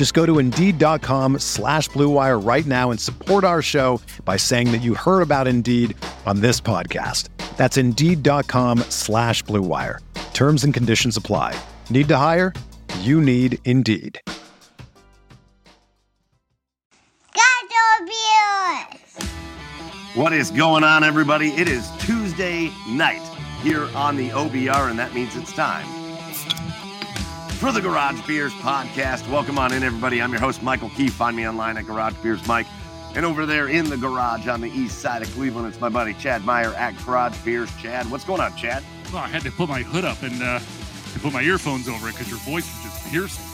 Just go to Indeed.com slash BlueWire right now and support our show by saying that you heard about Indeed on this podcast. That's Indeed.com slash BlueWire. Terms and conditions apply. Need to hire? You need Indeed. What is going on, everybody? It is Tuesday night here on the OBR, and that means it's time for the Garage Beers podcast. Welcome on in, everybody. I'm your host, Michael Keefe. Find me online at Garage Beers Mike. And over there in the garage on the east side of Cleveland, it's my buddy Chad Meyer at Garage Beers. Chad, what's going on, Chad? Well, I had to put my hood up and uh, put my earphones over it because your voice was just piercing.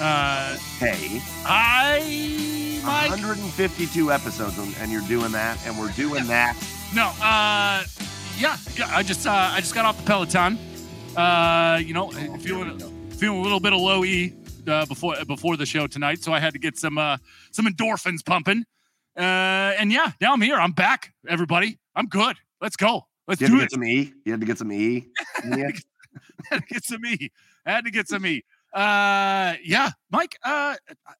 Uh, hey, I Mike. 152 episodes, and- and you're doing that, and we're doing that. No, uh, yeah, yeah, I just uh, I just got off the Peloton. Uh, you know, Oh, feeling feeling a little bit of low E uh, before before the show tonight, so I had to get some uh, some endorphins pumping. Uh, and yeah, now I'm here. I'm back, everybody. I'm good. Let's go. Let's You had to do get it. some E. You had to get some E. Yeah. had to get some E. I had to get some E. Uh, yeah, Mike. Uh,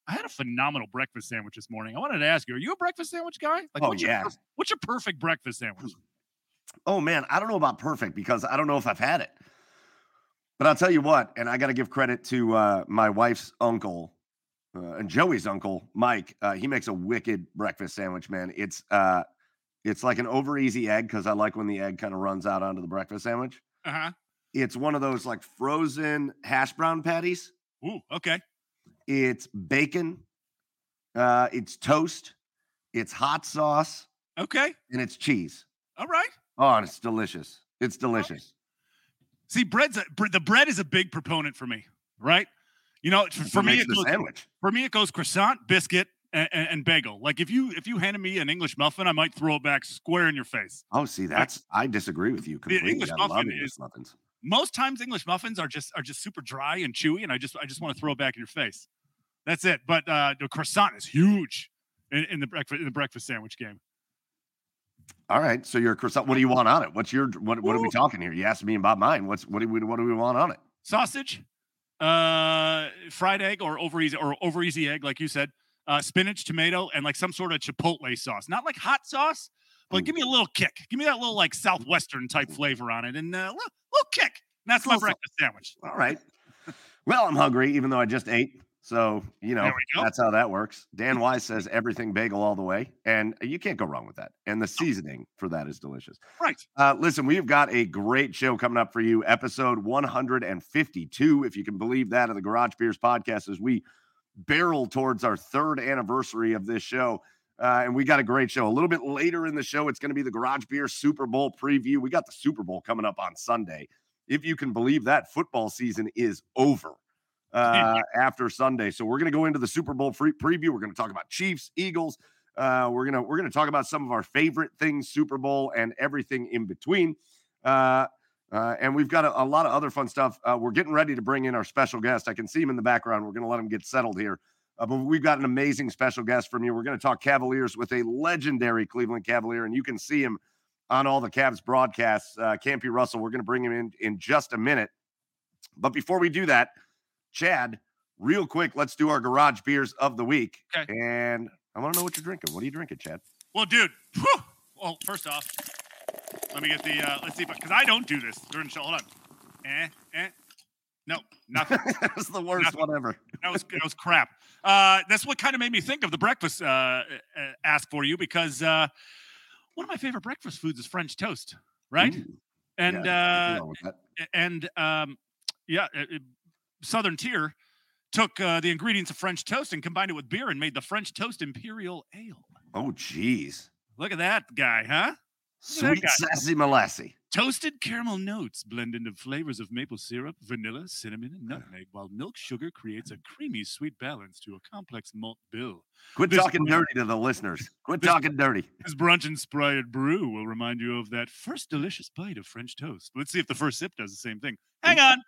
I had a phenomenal breakfast sandwich this morning. I wanted to ask you: Are you a breakfast sandwich guy? Like, Oh, what's yeah. perf- what's your perfect breakfast sandwich? Oh man, I don't know about perfect because I don't know if I've had it. But I'll tell you what, and I got to give credit to uh, my wife's uncle uh, and Joey's uncle, Mike. Uh, he makes a wicked breakfast sandwich, man. It's uh, it's like an over easy egg because I like when the egg kind of runs out onto the breakfast sandwich. Uh huh. It's one of those like frozen hash brown patties. Ooh, okay. It's bacon. Uh, it's toast. It's hot sauce Okay. and it's cheese. All right. Oh, and it's delicious. It's delicious. See, bread's a, bre- the bread is a big proponent for me, right? You know, for, for me, it goes, sandwich. for me, it goes croissant, biscuit, and, and, bagel. Like if you if you handed me an English muffin, I might throw it back square in your face. Oh, see, that's I disagree with you completely. English I love muffin English is- muffins. most times English muffins are just are just super dry and chewy, and I just I just want to throw it back in your face. That's it. But uh, the croissant is huge in, in the breakfast in the breakfast sandwich game. All right, so your croissant. What do you want on it? What's your what? What are we talking here? You asked me about mine. What's what do we what do we want on it? Sausage, uh, fried egg or over easy or over easy egg, like you said, uh, spinach, tomato, and like some sort of chipotle sauce. Not like hot sauce, but Ooh. give me a little kick. Give me that little like southwestern type flavor on it, and uh, little, little kick. And that's my breakfast sandwich. All right. Well, I'm hungry, even though I just ate. So you know There we go. that's how that works. Dan Wise says everything bagel all the way, and you can't go wrong with that. And the seasoning for that is delicious. Right. Uh, listen, we've got a great show coming up for you, episode 152, if you can believe that, of the Garage Beers podcast as we barrel towards our third anniversary of this show. Uh, and we got a great show. A little bit later in the show, it's going to be the Garage Beer Super Bowl preview. We got the Super Bowl coming up on Sunday. If you can believe that, football season is over uh, after Sunday. So we're going to go into the Super Bowl free preview. We're going to talk about Chiefs, Eagles. Uh, we're gonna we're gonna talk about some of our favorite things, Super Bowl, and everything in between. Uh, uh, and we've got a, a lot of other fun stuff. Uh, we're getting ready to bring in our special guest. I can see him in the background. We're going to let him get settled here. Uh, but we've got an amazing special guest from you. We're going to talk Cavaliers with a legendary Cleveland Cavalier, and you can see him on all the Cavs broadcasts. Uh, Campy Russell. We're going to bring him in in just a minute. But before we do that, Chad, real quick, let's do our garage beers of the week. Okay. And I want to know what you're drinking. What are you drinking, Chad? Well, dude. whew. Well, first off, let me get the. Uh, let's see, because I don't do this during the show. Hold on. Eh, eh. No, nothing. That's the worst Nothing. one ever. that was that was crap. Uh, that's what kind of made me think of the breakfast uh, uh, ask for you because uh, one of my favorite breakfast foods is French toast. Right? Ooh. And Yeah, uh, that. and um, yeah, uh, Southern Tier took uh, the ingredients of French toast and combined it with beer and made the French toast imperial ale. Oh, geez. Look at that guy, huh? Sweet guy. sassy molassie. Toasted caramel notes blend into flavors of maple syrup, vanilla, cinnamon, and nutmeg, while milk sugar creates a creamy sweet balance to a complex malt bill. Quit This talking dirty to the listeners. Quit this- talking dirty. This brunch inspired brew will remind you of that first delicious bite of French toast. Let's see if the first sip does the same thing. Hang on.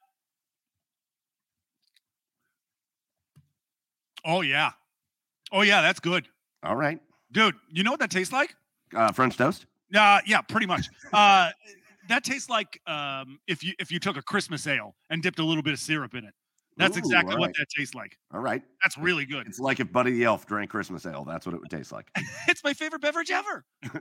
Oh, yeah. Oh, yeah, that's good. All right. Dude, you know what that tastes like? Uh, French toast. Uh, yeah, pretty much. Uh, that tastes like um, if you if you took a Christmas ale and dipped a little bit of syrup in it. That's Ooh, exactly all what that tastes like. All right. That's really good. It's like if Buddy the Elf drank Christmas ale. That's what it would taste like. It's my favorite beverage ever.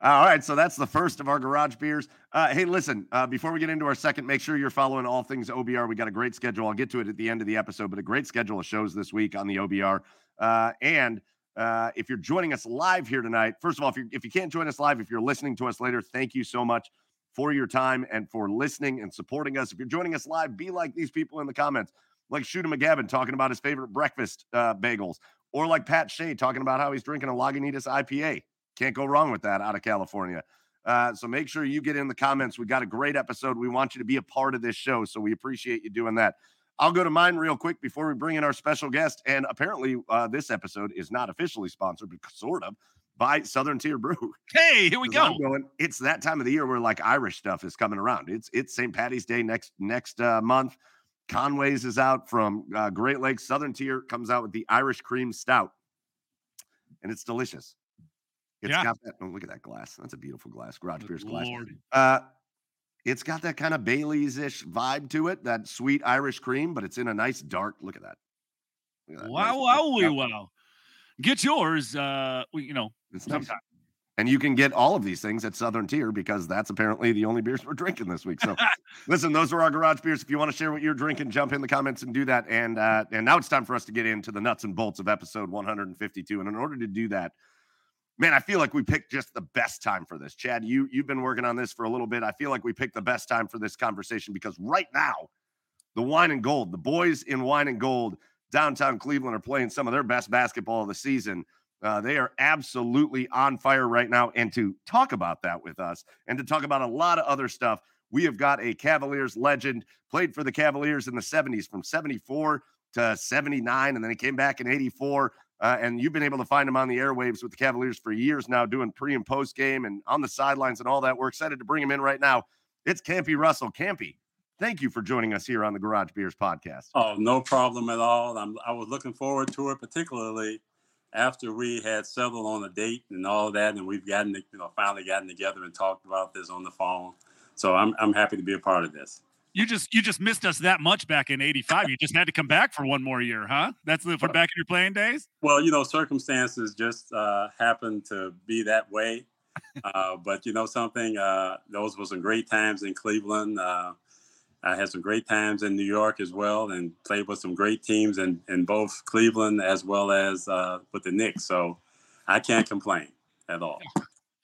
all right. So that's the first of our garage beers. Uh, hey, listen, uh, before we get into our second, make sure you're following all things OBR. We got a great schedule. I'll get to it at the end of the episode, but a great schedule of shows this week on the OBR. Uh, and uh, if you're joining us live here tonight, first of all, if you if you can't join us live, if you're listening to us later, thank you so much for your time and for listening and supporting us. If you're joining us live, be like these people in the comments, like Shooter McGavin talking about his favorite breakfast uh, bagels, or like Pat Shea talking about how he's drinking a Lagunitas IPA. Can't go wrong with that out of California. Uh, so make sure you get in the comments. We got a great episode. We want you to be a part of this show. So we appreciate you doing that. I'll go to mine real quick before we bring in our special guest. And apparently, uh, this episode is not officially sponsored, but sort of by Southern Tier Brew. Hey, here we go. Going, it's that time of the year where like Irish stuff is coming around. It's it's St. Patty's Day next next uh, month. Conway's is out from uh, Great Lakes. Southern Tier comes out with the Irish Cream Stout, and it's delicious. It's Yeah. got that. Oh, look at that glass. That's a beautiful glass. Garage Beers glass. Uh, it's got that kind of Bailey's ish vibe to it. That sweet Irish cream, but it's in a nice dark. Look at that. Look at that Wow, nice wow, we wow. Get yours. Uh, you know, It's nice. And you can get all of these things at Southern Tier because that's apparently the only beers we're drinking this week. So, listen, those are our garage beers. If you want to share what you're drinking, jump in the comments and do that. And uh, and now it's time for us to get into the nuts and bolts of episode 152. And in order to do that, man, I feel like we picked just the best time for this. Chad, you you've been working on this for a little bit. I feel like we picked the best time for this conversation because right now, the wine and gold, the boys in wine and gold downtown Cleveland are playing some of their best basketball of the season. Uh, they are absolutely on fire right now. And to talk about that with us and to talk about a lot of other stuff, we have got a Cavaliers legend, played for the Cavaliers in the 70s from 74 to 79, and then he came back in 84. Uh, and you've been able to find him on the airwaves with the Cavaliers for years now, doing pre and post game and on the sidelines and all that. We're excited to bring him in right now. It's Campy Russell. Campy, thank you for joining us here on the Garage Beers podcast. Oh, no problem at all. I'm, I was looking forward to it, particularly after we had settled on a date and all that, and we've gotten, you know, finally gotten together and talked about this on the phone. So I'm, I'm happy to be a part of this. You just you just missed us that much back in '85. You just had to come back for one more year, huh? That's the, for back in your playing days. Well, you know, circumstances just uh, happened to be that way. Uh, but you know something, uh, those were some great times in Cleveland. I had some great times in New York as well, and played with some great teams in, in both Cleveland as well as uh, with the Knicks. So I can't complain at all.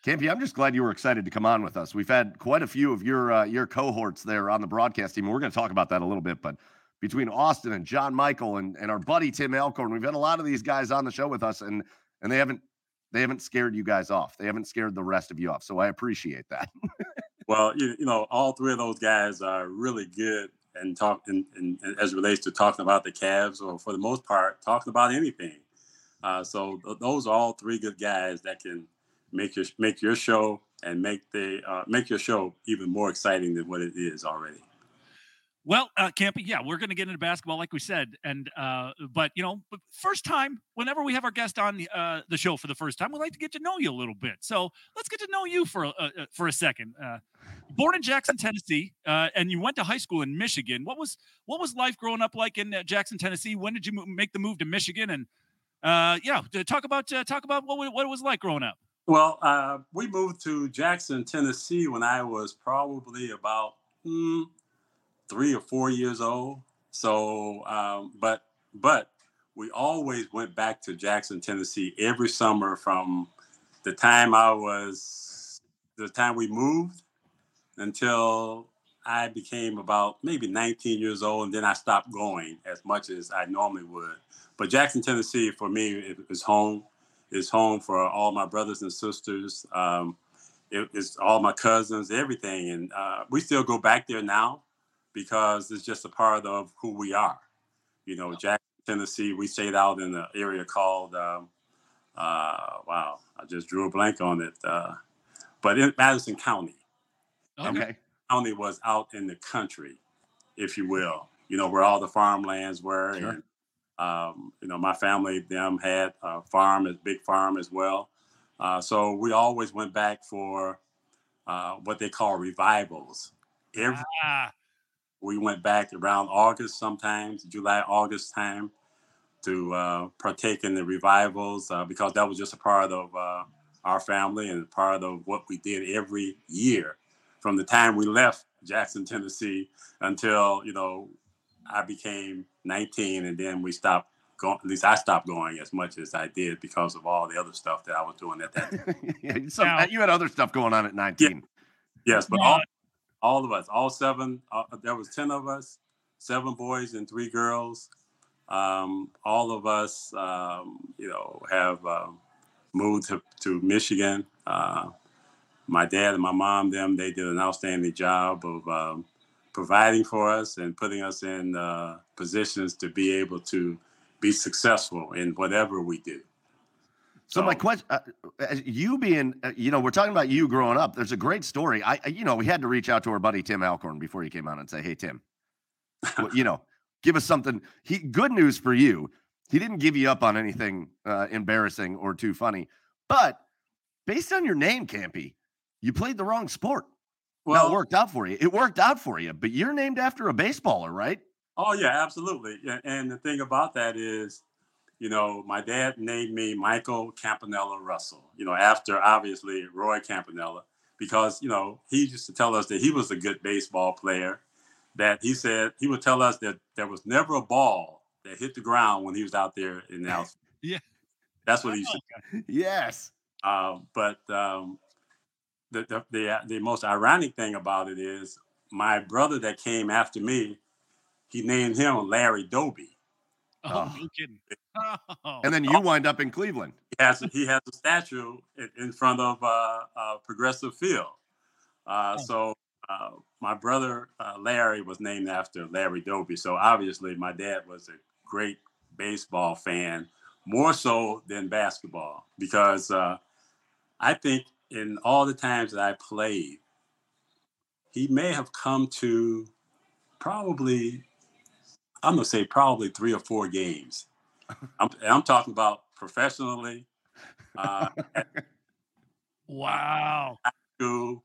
Campy, I'm just glad you were excited to come on with us. We've had quite a few of your uh, your cohorts there on the broadcast team. We're going to talk about that a little bit, but between Austin and John Michael and, and our buddy Tim Alcorn, we've had a lot of these guys on the show with us, and and they haven't they haven't scared you guys off. They haven't scared the rest of you off. So I appreciate that. Well, you, you know, all three of those guys are really good and talk and, and, and as relates to talking about the Cavs, or for the most part, talking about anything. Uh, so th- those are all three good guys that can make your make your show and make the uh, make your show even more exciting than what it is already. Well, uh, Campy, yeah, we're going to get into basketball, like we said, and uh, but you know, first time, whenever we have our guest on the, uh, the show for the first time, we like to get to know you a little bit. So let's get to know you for a, uh, for a second. Uh, born in Jackson, Tennessee, uh, and you went to high school in Michigan. What was what was life growing up like in uh, Jackson, Tennessee? When did you make the move to Michigan? And uh, yeah, talk about uh, talk about what what it was like growing up. Well, uh, we moved to Jackson, Tennessee when I was probably about hmm, three or four years old. So, um, but but we always went back to Jackson, Tennessee every summer from the time I was the time we moved until I became about maybe 19 years old, and then I stopped going as much as I normally would. But Jackson, Tennessee, for me, is home. Is home for all my brothers and sisters. Um, it, it's all my cousins, everything, and uh, we still go back there now because it's just a part of who we are. You know, Jackson, Tennessee. We stayed out in the area called. Um, uh, wow, I just drew a blank on it. Uh, but in Madison County. Okay. County was out in the country, if you will. You know where all the farmlands were, Sure. and um, you know my family them had a farm, a big farm as well. Uh, so we always went back for uh, what they call revivals. Every Ah, we went back around August, sometimes July, August time, to uh, partake in the revivals uh, because that was just a part of uh, our family and part of what we did every year from the time we left Jackson, Tennessee, until you know I became 19, and then we stopped going. At least I stopped going as much as I did because of all the other stuff that I was doing at that. time. Yeah, some- Now- you had other stuff going on at 19. yes, but Yeah. all all of us, all seven, uh, there was 10 of us, seven boys and three girls. Um, all of us, um, you know, have um moved to, to Michigan. Uh, my dad and my mom, them, they did an outstanding job of um, providing for us and putting us in uh, positions to be able to be successful in whatever we do. So my question, uh, as you being, uh, you know, we're talking about you growing up. There's a great story. I, you know, we had to reach out to our buddy Tim Alcorn before he came on and say, "Hey, Tim, well, you know, give us something." He good news for you. He didn't give you up on anything uh, embarrassing or too funny, but based on your name, Campy, you played the wrong sport. Well, it worked out for you. It worked out for you, but you're named after a baseballer, right? Oh yeah, absolutely. Yeah, And the thing about that is, you know, my dad named me Michael Campanella Russell. You know, after obviously Roy Campanella, because you know he used to tell us that he was a good baseball player. That he said he would tell us that there was never a ball that hit the ground when he was out there in the outfield. Yeah. that's what he said. Yes. Uh, but um, the, the the the most ironic thing about it is my brother that came after me, he named him Larry Doby. oh, Oh. no kidding. Oh, And then you wind up in Cleveland. He has he has a statue in, in front of uh, uh, Progressive Field. Uh, Oh. So uh, my brother uh, Larry was named after Larry Doby. So obviously my dad was a great baseball fan, more so than basketball, because uh, I think in all the times that I played, he may have come to probably I'm gonna say probably three or four games. I'm, I'm talking about professionally, uh, wow. school.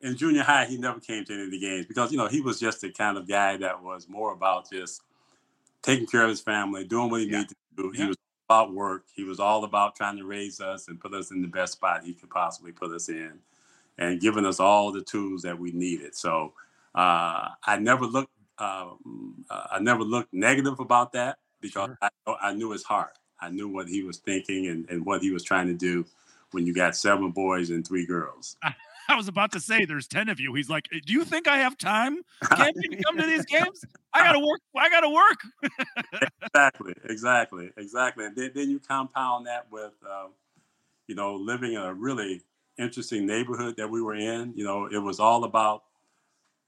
In junior high, he never came to any of the games because you know he was just the kind of guy that was more about just taking care of his family, doing what he Yeah. needed to do. Yeah. He was about work. He was all about trying to raise us and put us in the best spot he could possibly put us in, and giving us all the tools that we needed. So uh, I never looked. Um, uh, I never looked negative about that because Sure. I, I knew his heart. I knew what he was thinking and, and what he was trying to do when you got seven boys and three girls. I was about to say there's 10 of you. He's like, Do you think I have time? Can't you come to these games? I gotta work. I gotta work. exactly, exactly, exactly. And then, then you compound that with, um, you know, living in a really interesting neighborhood that we were in. You know, it was all about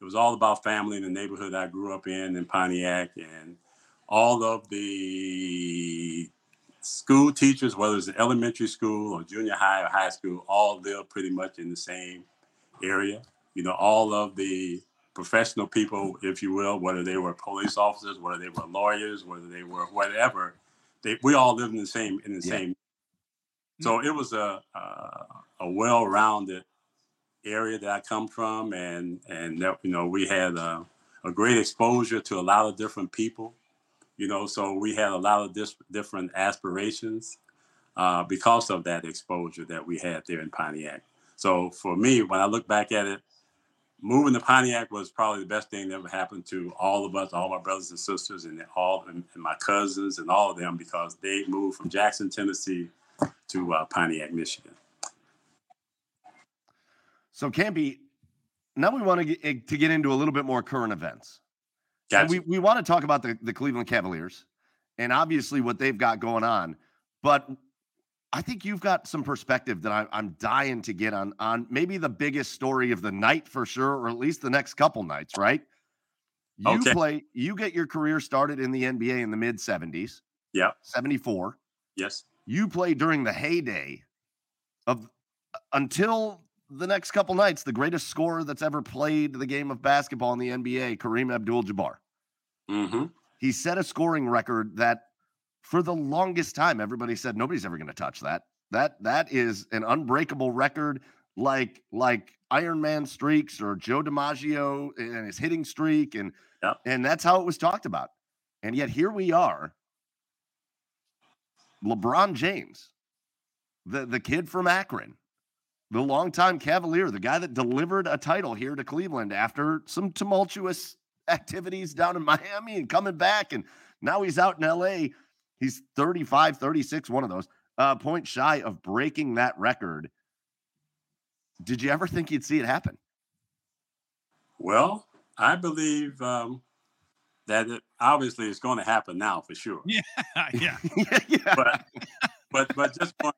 it was all about family in the neighborhood I grew up in in Pontiac, and all of the school teachers, whether it's elementary school or junior high or high school, all live pretty much in the same area. You know, all of the professional people, if you will, whether they were police officers, whether they were lawyers, whether they were whatever, they, we all lived in the same in the Yeah. same. Mm. So it was a a, a well-rounded area that I come from, and and that, you know we had a, a great exposure to a lot of different people. You know, so we had a lot of dis- different aspirations uh, because of that exposure that we had there in Pontiac. So for me, when I look back at it, moving to Pontiac was probably the best thing that ever happened to all of us, all my brothers and sisters, and all and, my cousins and all of them because they moved from Jackson, Tennessee, to uh, Pontiac, Michigan. So Campy, now we want to get eh, to get into a little bit more current events. Gotcha. And we, we want to talk about the, the Cleveland Cavaliers and obviously what they've got going on. But I think you've got some perspective that I, I'm dying to get on on maybe the biggest story of the night for sure, or at least the next couple nights, right? You Okay. play, you get your career started in the NBA in the mid 70s, Yeah. 74. Yes. You play during the heyday of uh, until the next couple nights, the greatest scorer that's ever played the game of basketball in the NBA, Kareem Abdul Jabbar. Mm-hmm. He set a scoring record that for the longest time everybody said nobody's ever going to touch that. That that is an unbreakable record like like Iron Man streaks or Joe DiMaggio and his hitting streak and Yep. and that's how it was talked about. And yet here we are LeBron James, the the kid from Akron, the longtime Cavalier, the guy that delivered a title here to Cleveland after some tumultuous activities down in Miami and coming back. And now he's out in LA. He's 35, 36, one of those, uh, points shy of breaking that record. Did you ever think you'd see it happen? Well, I believe um, that it obviously is going to happen now for sure. yeah. yeah. yeah. But but but just going,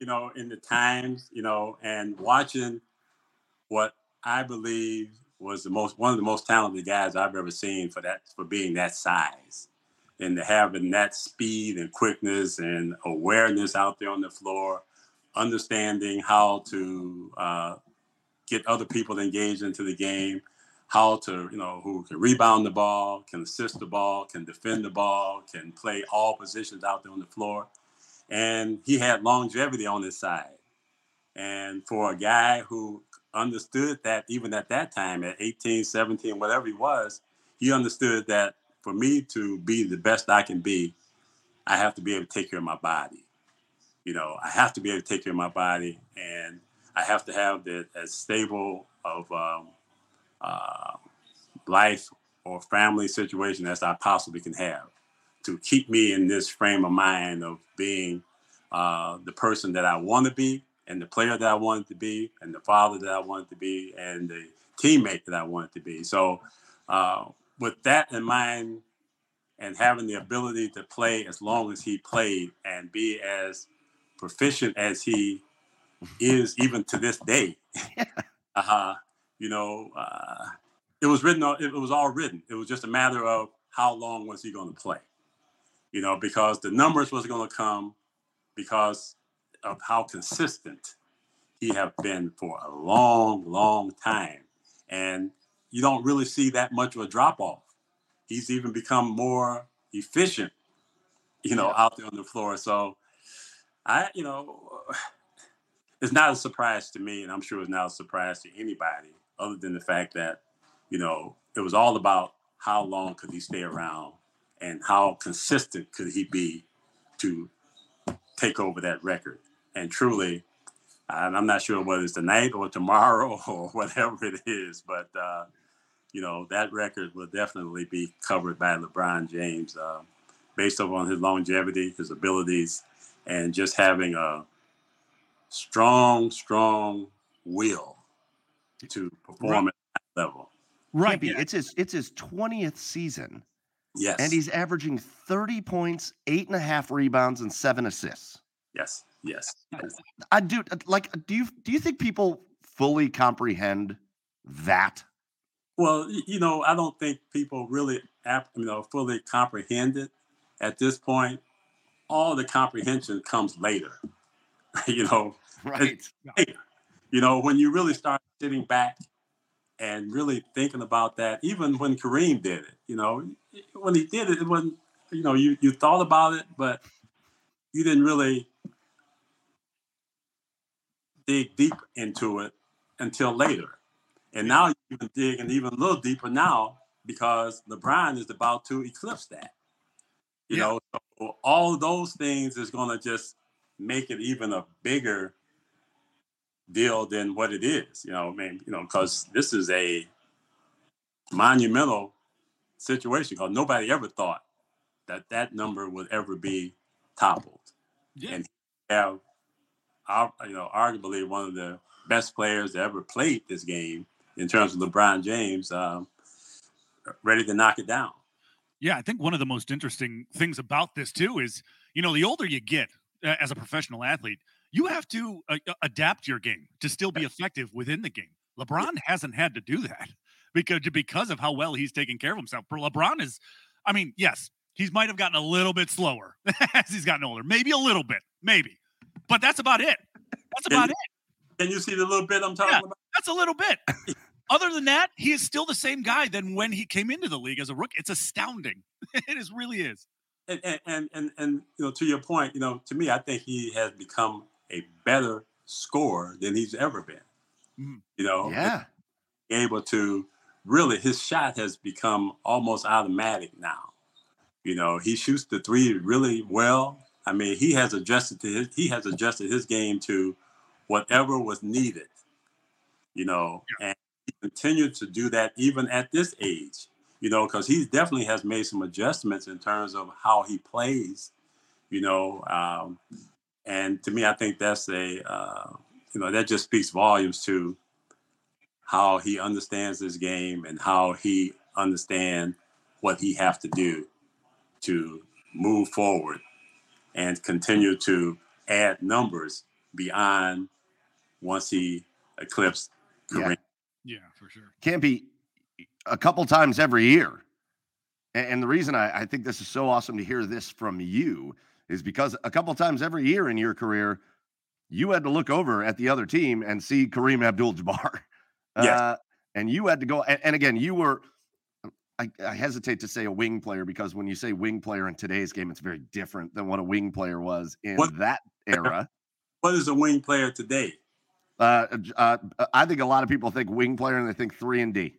you know, in the times, you know, and watching what I believe was the most one of the most talented guys I've ever seen for that for being that size and having that speed and quickness and awareness out there on the floor, understanding how to uh, get other people engaged into the game, how to, you know, who can rebound the ball, can assist the ball, can defend the ball, can play all positions out there on the floor. And he had longevity on his side. And for a guy who understood that even at that time, at 18, 17, whatever he was, he understood that for me to be the best I can be, I have to be able to take care of my body. You know, I have to be able to take care of my body, and I have to have the as stable of um, uh, life or family situation as I possibly can have to keep me in this frame of mind of being uh, the person that I want to be, and the player that I wanted to be, and the father that I wanted to be, and the teammate that I wanted to be. So, uh, with that in mind, and having the ability to play as long as he played and be as proficient as he is even to this day, uh, you know, uh, it was written. It was all written. It was just a matter of how long was he going to play. You know, because the numbers was going to come because of how consistent he have been for a long, long time, and you don't really see that much of a drop off. He's even become more efficient, you know, out there on the floor. So, I, you know, it's not a surprise to me, and I'm sure it's not a surprise to anybody, other than the fact that, you know, it was all about how long could he stay around and how consistent could he be to take over that record. And truly, and I'm not sure whether it's tonight or tomorrow or whatever it is, but uh, you know that record will definitely be covered by LeBron James, uh, based upon his longevity, his abilities, and just having a strong, strong will to perform at that level. Right. Yeah. It's his it's his 20th season. Yes, And he's averaging 30 points, eight and a half rebounds, and seven assists. yes, yes. I do like do you do you think people fully comprehend that? Well, you know, I don't think people really, you know, fully comprehend it at this point. All the comprehension comes later. you know, Right. you know, when you really start sitting back and really thinking about that, even when Kareem did it, you know, when he did it, it wasn't, you know, you, you thought about it, but you didn't really dig deep into it until later. And now you can dig and even a little deeper now because LeBron is about to eclipse that. You Yeah. know, so all those things is going to just make it even a bigger deal than what it is. You know, I mean, you know, because this is a monumental situation because nobody ever thought that that number would ever be toppled. Yeah. And have, you know, arguably one of the best players that ever played this game in terms of LeBron James, um, ready to knock it down. Yeah, I think one of the most interesting things about this too is, you know, the older you get uh, as a professional athlete, you have to uh, adapt your game to still be effective within the game. LeBron hasn't had to do that because because of how well he's taking care of himself. LeBron is, I mean, yes, he might have gotten a little bit slower as he's gotten older, maybe a little bit, maybe, but that's about it. That's about can, it. Can you see the little bit I'm talking yeah, about? That's a little bit. Other than that, he is still the same guy than when he came into the league as a rookie. It's astounding. it is really is. And, and and and you know, to your point, you know, to me, I think he has become a better scorer than he's ever been. Mm. You know, yeah, able to really his shot has become almost automatic now. You know, he shoots the three really well. I mean, he has adjusted to his he has adjusted his game to whatever was needed. You know, yeah. and he continued to do that even at this age. You know, because he definitely has made some adjustments in terms of how he plays. You know, um, and to me, I think that's a uh, you know that just speaks volumes to how he understands this game and how he understand what he have to do to move forward and continue to add numbers beyond once he eclipsed Kareem. Yeah, yeah for sure. Campy a couple times every year. And the reason I, I think this is so awesome to hear this from you is because a couple times every year in your career, you had to look over at the other team and see Kareem Abdul Jabbar. Yes. Uh, and you had to go. And, and again, you were. I, I, hesitate to say a wing player because when you say wing player in today's game, it's very different than what a wing player was in what, that era. What is a wing player today? Uh, uh, I think a lot of people think wing player and they think three and D,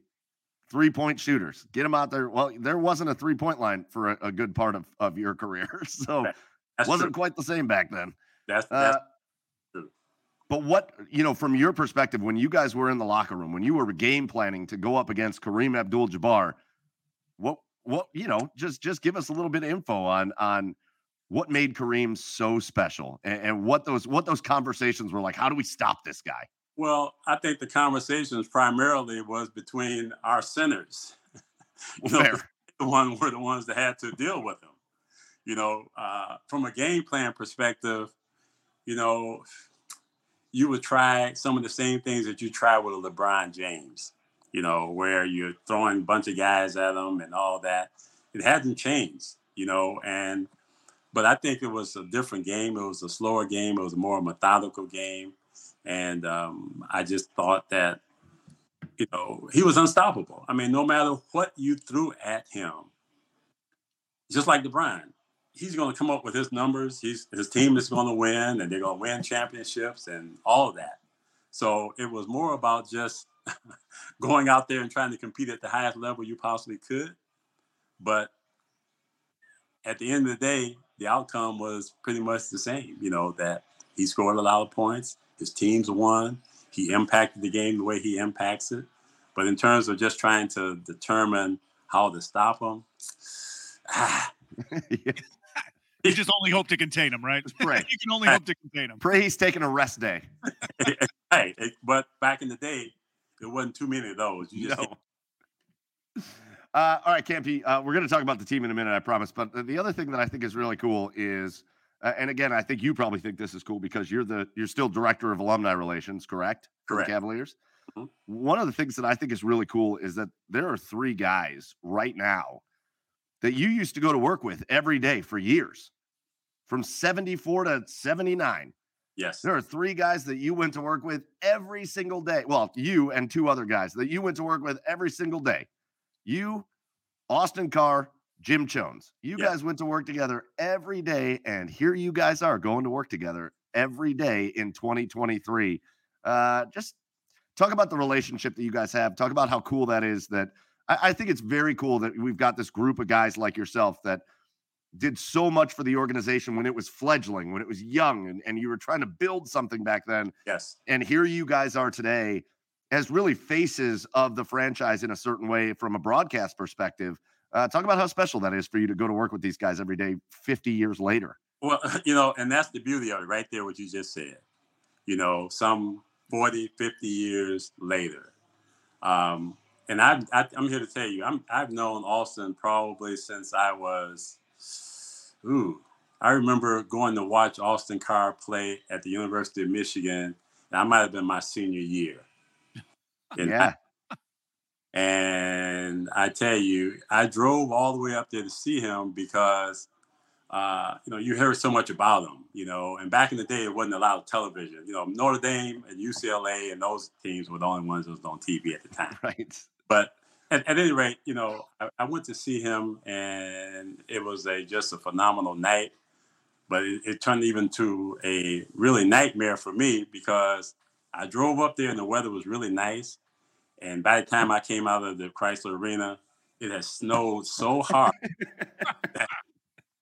three point shooters. Get them out there. Well, there wasn't a three point line for a, a good part of, of your career, so it wasn't true. quite the same back then. That's, that's uh, but what, you know, from your perspective, when you guys were in the locker room, when you were game planning to go up against Kareem Abdul Jabbar, what, what, you know, just just give us a little bit of info on on what made Kareem so special and, and what those what those conversations were like. How do we stop this guy? Well, I think the conversations primarily was between our centers. you know, the one were the ones that had to deal with him. You know, uh, from a game plan perspective, you know, you would try some of the same things that you try with a LeBron James, you know, where you're throwing a bunch of guys at them and all that. It hasn't changed, you know, and but I think it was a different game. It was a slower game. It was a more methodical game, and um, I just thought that, you know, he was unstoppable. I mean, no matter what you threw at him, just like LeBron, he's going to come up with his numbers. He's his team is going to win, and they're going to win championships and all of that. So it was more about just going out there and trying to compete at the highest level you possibly could. But at the end of the day, the outcome was pretty much the same. You know that he scored a lot of points. His teams won. He impacted the game the way he impacts it. But in terms of just trying to determine how to stop him, ah, You just only hope to contain him, right? Pray. you can only hope to contain him. Pray he's taking a rest day. hey, but back in the day, there wasn't too many of those. You just no. Uh, all right, Campy, uh, we're going to talk about the team in a minute, I promise. But the other thing that I think is really cool is, uh, and again, I think you probably think this is cool because you're the you're still director of alumni relations, correct? Correct. Cavaliers. Mm-hmm. One of the things that I think is really cool is that there are three guys right now that you used to go to work with every day for years from 74 to 79. Yes. There are three guys that you went to work with every single day. Well, you and two other guys that you went to work with every single day. You, Austin Carr, Jim Jones. You yep. guys went to work together every day. And here you guys are going to work together every day in 2023. Uh, just talk about the relationship that you guys have. Talk about how cool that is that I, I think it's very cool that we've got this group of guys like yourself that did so much for the organization when it was fledgling, when it was young, and, and you were trying to build something back then. Yes. And here you guys are today as really faces of the franchise in a certain way from a broadcast perspective. Uh, talk about how special that is for you to go to work with these guys every day 50 years later. Well, you know, and that's the beauty of it right there, what you just said. You know, some 40, 50 years later, Um, and I, I, am here to tell you, I'm, I've known Austin probably since I was, ooh, I remember going to watch Austin Carr play at the University of Michigan. And I might have been my senior year. And yeah. I, and I tell you, I drove all the way up there to see him because, uh, you know, you heard so much about him, you know, and back in the day, it wasn't a lot of television. You know, Notre Dame and UCLA and those teams were the only ones that was on TV at the time. Right. But at, at any rate, you know, I, I, went to see him and it was a just a phenomenal night but it, it, turned even to a really nightmare for me because I drove up there and the weather was really nice. And by the time I came out of the Chrysler Arena, it had snowed so hard that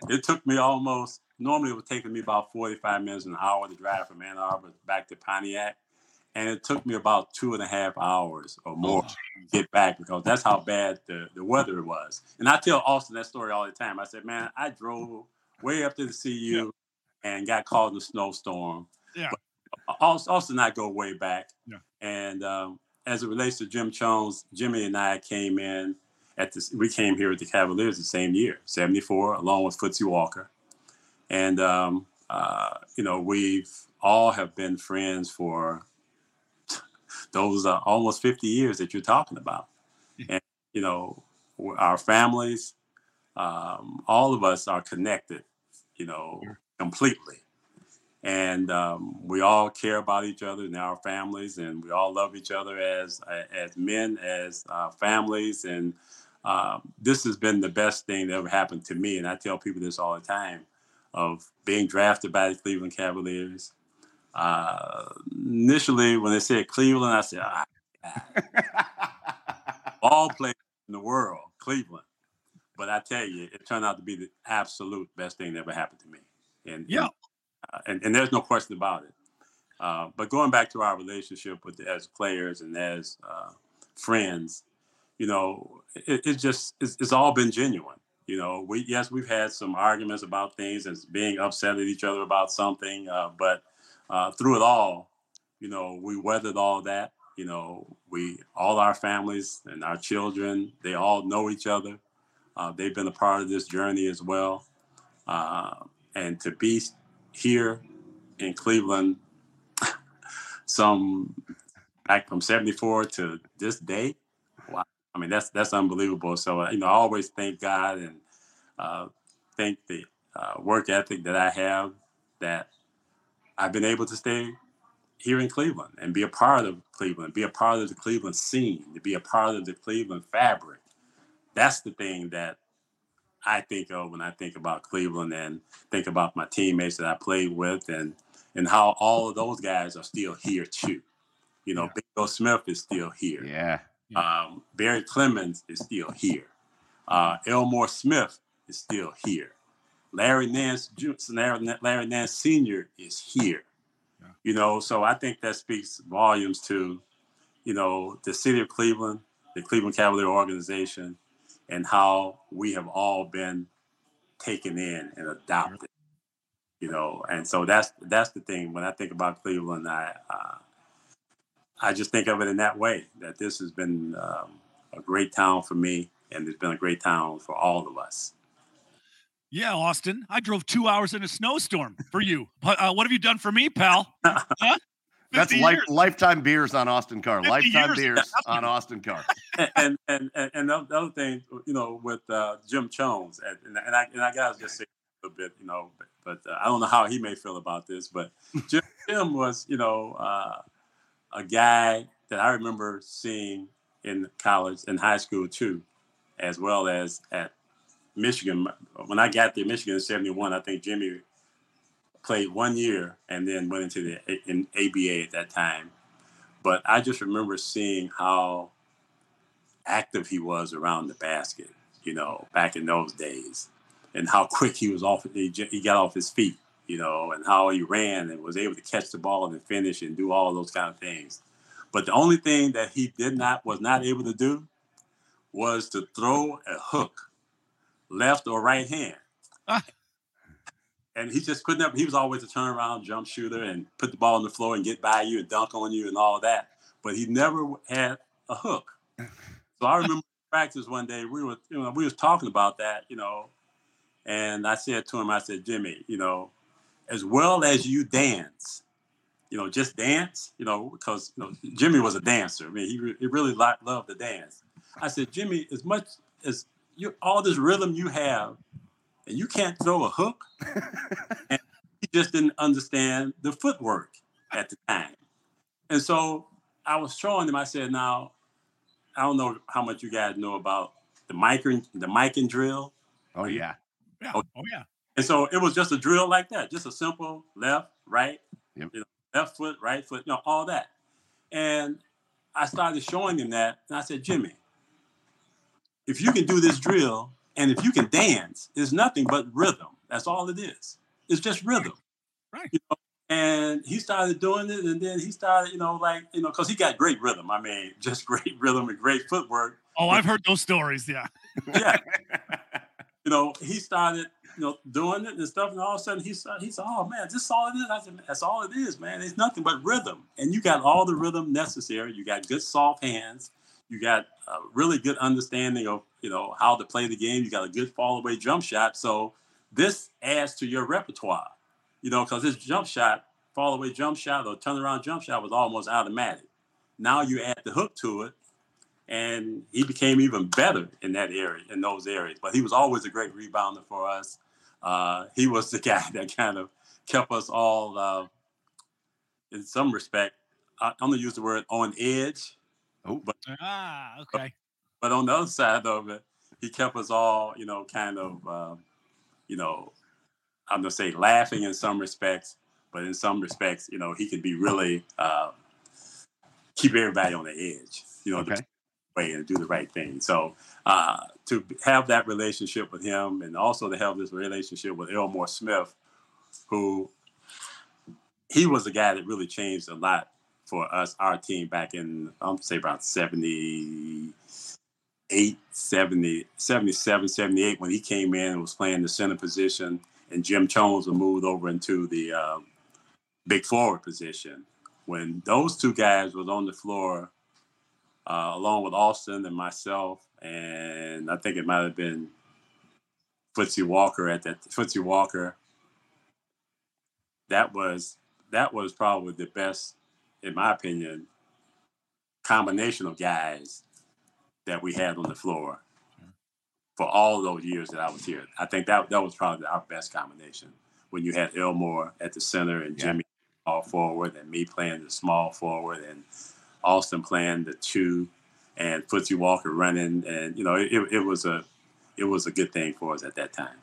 it took me almost, normally it would take me about 45 minutes, an hour to drive from Ann Arbor back to Pontiac. And it took me about two and a half hours or more oh, to get back because that's how bad the, the weather was. And I tell Austin that story all the time. I said, man, I drove way up there to see you yeah. and got caught in a snowstorm. Yeah. But also, also not go way back. Yeah. And um, as it relates to Jim Jones, Jimmy and I came in at this. We came here at the Cavaliers the same year, '74, along with Footsy Walker, and um, uh, you know we've all have been friends for those uh, almost 50 years that you're talking about, and you know our families, um, all of us are connected you know, completely. And um, we all care about each other and our families, and we all love each other as as men, as uh, families. And uh, this has been the best thing that ever happened to me. And I tell people this all the time: of being drafted by the Cleveland Cavaliers. Uh, initially, when they said Cleveland, I said, ah, all players in the world, Cleveland. But I tell you, it turned out to be the absolute best thing that ever happened to me. And yeah, and, uh, and, and, there's no question about it. Uh, but going back to our relationship with the, as players and as uh, friends, you know, it, it just it's, it's, all been genuine. You know, we yes we've had some arguments about things and being upset at each other about something, uh, but uh, through it all, you know, we weathered all that. You know, we all our families and our children, they all know each other. Uh, they've been a part of this journey as well. Uh, and to be here in Cleveland, some back from 74 to this day, wow. I mean, that's that's unbelievable. So, uh, you know, I always thank God and uh, thank the uh, work ethic that I have that I've been able to stay here in Cleveland and be a part of Cleveland, be a part of the Cleveland scene, to be a part of the Cleveland fabric that's the thing that I think of when I think about Cleveland and think about my teammates that I played with and and how all of those guys are still here too. You know, yeah. Bill Smith is still here. Yeah. Um, Barry Clemens is still here. Uh, Elmore Smith is still here. Larry Nance, Larry Nance Sr. is here. Yeah. You know, so I think that speaks volumes to, you know, the city of Cleveland, the Cleveland Cavalier organization, and how we have all been taken in and adopted you know and so that's that's the thing when i think about cleveland i uh, i just think of it in that way that this has been um, a great town for me and it's been a great town for all of us yeah austin i drove two hours in a snowstorm for you uh, what have you done for me pal huh? That's life, lifetime beers on Austin Carr. Lifetime beers on Austin Carr. and, and and and the other thing, you know, with uh, Jim Jones, and, and I and I gotta just say a bit, you know, but, but uh, I don't know how he may feel about this, but Jim, Jim was, you know, uh, a guy that I remember seeing in college, in high school too, as well as at Michigan. When I got there, Michigan in '71, I think Jimmy played one year and then went into the in ABA at that time. But I just remember seeing how active he was around the basket, you know, back in those days, and how quick he was off. He, he got off his feet, you know, and how he ran and was able to catch the ball and finish and do all those kind of things. But the only thing that he did not was not able to do was to throw a hook, left or right hand. Ah. and he just couldn't. He was always a turnaround jump shooter and put the ball on the floor and get by you and dunk on you and all that. But he never had a hook. So I remember practice one day we were you know we was talking about that you know, and I said to him I said Jimmy you know, as well as you dance, you know just dance you know because you know Jimmy was a dancer. I mean he re- he really liked, loved to dance. I said Jimmy as much as you all this rhythm you have, and you can't throw a hook, and he just didn't understand the footwork at the time, and so I was showing him. I said now I don't know how much you guys know about the Mikan the Mikan drill. Oh yeah. Yeah. Oh, yeah. And so it was just a drill like that, just a simple left, right, Yep. you know, left foot, right foot, you know, all that. And I started showing him that, and I said, Jimmy, if you can do this drill and if you can dance, it's nothing but rhythm. That's all it is. It's just rhythm. Right. You know? And he started doing it, and then he started, you know, like, you know, because he got great rhythm. I mean, just great rhythm and great footwork. Oh, I've heard those stories. Yeah. Yeah. you know, he started, you know, doing it and stuff, and all of a sudden he said, he said, "Oh man, this is all it is." I said, "That's all it is, man. It's nothing but rhythm, and you got all the rhythm necessary. You got good soft hands. You got a really good understanding of, you know, how to play the game. You got a good fall away jump shot. So this adds to your repertoire, you know, because this jump shot, fall away jump shot or turnaround jump shot was almost automatic. Now you add the hook to it, and he became even better in that area, in those areas. But he was always a great rebounder for us. Uh, he was the guy that kind of kept us all, uh, in some respect, I'm gonna use the word on edge. Oh, Ah, okay. But on the other side of it, he kept us all, you know, kind of, um, you know, I'm gonna say laughing in some respects, but in some respects, you know, he could be really uh, keep everybody on the edge, you know, okay. the way and do the right thing. So uh, to have that relationship with him, and also to have this relationship with Elmore Smith, who he was the guy that really changed a lot for us, our team back in, I'm say about 78, 70, 77, 78, when he came in and was playing the center position, and Jim Chones was moved over into the um, big forward position. When those two guys was on the floor, uh, along with Austin and myself, and I think it might have been Footsie Walker at that Footsie Walker. That was that was probably the best, in my opinion, combination of guys that we had on the floor for all those years that I was here. I think that that was probably our best combination when you had Elmore at the center and Yeah. Jimmy all forward and me playing the small forward and Austin playing the two and Footsie Walker running and you know it, it was a it was a good thing for us at that time.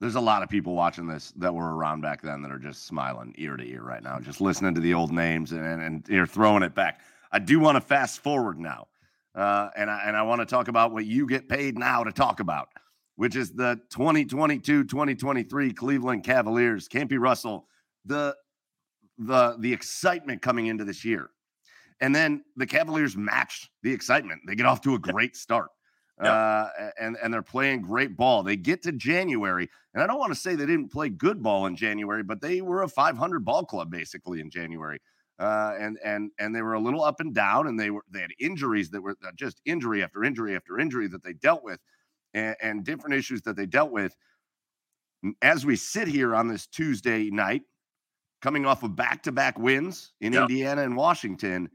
There's a lot of people watching this that were around back then that are just smiling ear to ear right now, just listening to the old names and and, you're throwing it back. I do want to fast forward now, uh, and I and I want to talk about what you get paid now to talk about, which is the 2022-2023 Cleveland Cavaliers. Campy Russell, the the the excitement coming into this year, and then the Cavaliers match the excitement. They get off to a great start. Yeah. Uh, and and they're playing great ball. They get to January, and I don't want to say they didn't play good ball in January, but they were a 500 ball club basically in January. Uh, and and and they were a little up and down, and they were they had injuries that were uh, just injury after injury after injury that they dealt with, and, and different issues that they dealt with. As we sit here on this Tuesday night, coming off of back to back wins in Yep. Indiana and Washington,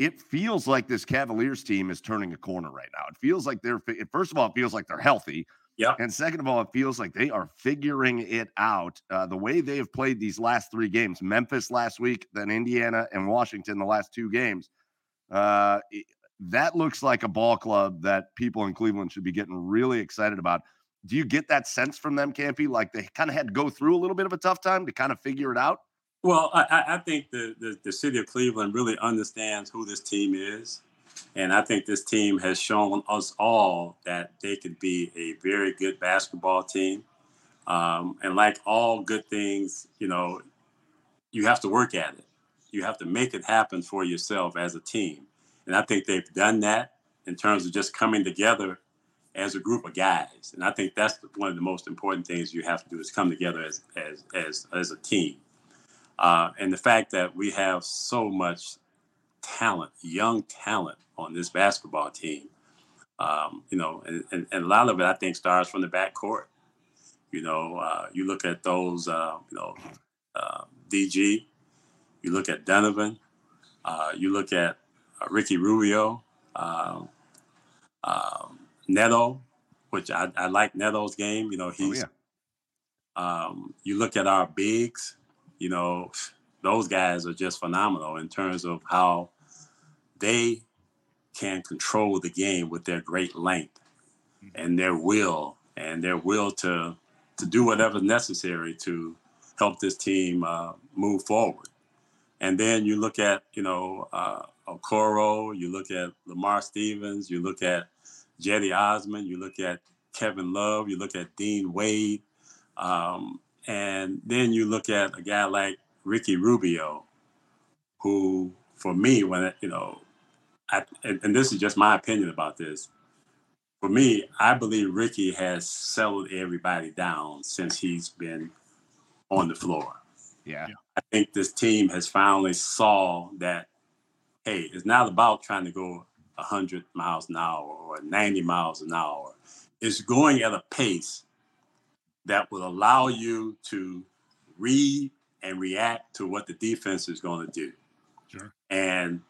it feels like this Cavaliers team is turning a corner right now. It feels like they're first of all, it feels like they're healthy. Yeah. And second of all, it feels like they are figuring it out. Uh, the way they have played these last three games, Memphis last week, then Indiana and Washington the last two games. Uh, it- that looks like a ball club that people in Cleveland should be getting really excited about. Do you get that sense from them, Campy? Like they kind of had to go through a little bit of a tough time to kind of figure it out? Well, I, I- think the, the, the city of Cleveland really understands who this team is. And I think this team has shown us all that they could be a very good basketball team. Um, and like all good things, you know, you have to work at it. You have to make it happen for yourself as a team. And I think they've done that in terms of just coming together as a group of guys. And I think that's one of the most important things you have to do is come together as as as, as a team. Uh, and the fact that we have so much talent, young talent on this basketball team. Um, you know, and, and, and, a lot of it I think starts from the back court. You know, uh, you look at those, uh, you know, uh, DG, you look at Donovan, uh, you look at uh, Ricky Rubio, um, um, Neto, which I, I, like Neto's game. You know, oh, he's. Oh, yeah. um, you look at our bigs. You know, those guys are just phenomenal in terms of how they can control the game with their great length mm-hmm. and their will and their will to to do whatever's necessary to help this team uh, move forward. And then you look at, you know, uh, Okoro, you look at Lamar Stevens, you look at Cedi Osman, you look at Kevin Love, you look at Dean Wade, um, and then you look at a guy like Ricky Rubio, who, for me, when you know, I, and, and this is just my opinion about this. For me, I believe Ricky has settled everybody down since he's been on the floor. Yeah. I think this team has finally saw that, hey, it's not about trying to go 100 miles an hour or 90 miles an hour. It's going at a pace that will allow you to read and react to what the defense is going to do. Sure. And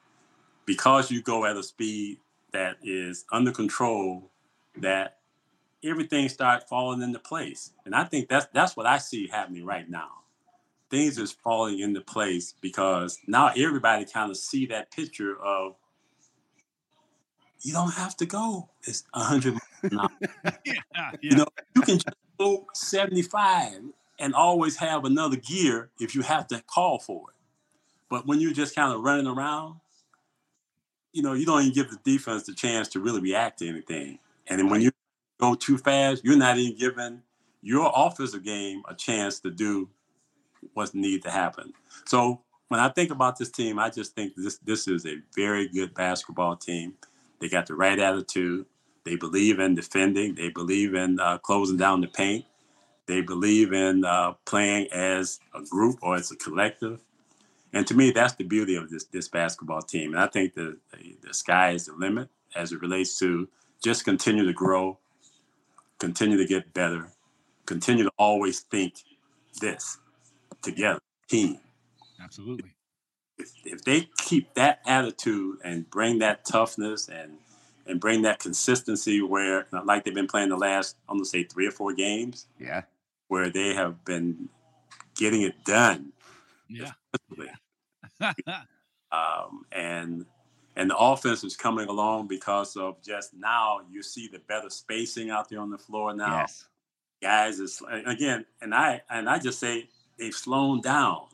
because you go at a speed that is under control, that everything starts falling into place. And I think that's that's what I see happening right now. Things is falling into place because now everybody kind of see that picture of you don't have to go it's 100 yeah, yeah. You know, you can just go 75 and always have another gear if you have to call for it. But when you're just kind of running around, you know, you don't even give the defense the chance to really react to anything. And then when you go too fast, you're not even giving your offensive game a chance to do what's needed to happen. So when I think about this team, I just think this this is a very good basketball team. They got the right attitude. They believe in defending. They believe in uh, closing down the paint. They believe in uh, playing as a group or as a collective. And to me, that's the beauty of this this basketball team. And I think the, the, the sky is the limit as it relates to just continue to grow, continue to get better, continue to always think this together, team. Absolutely. If, if they keep that attitude and bring that toughness and and bring that consistency where like they've been playing the last I'm gonna say three or four games. Yeah. Where they have been getting it done. Yeah. um, and and the offense is coming along because of just now you see the better spacing out there on the floor now. Yes. Guys it's again, and I and I just say they've slowed down,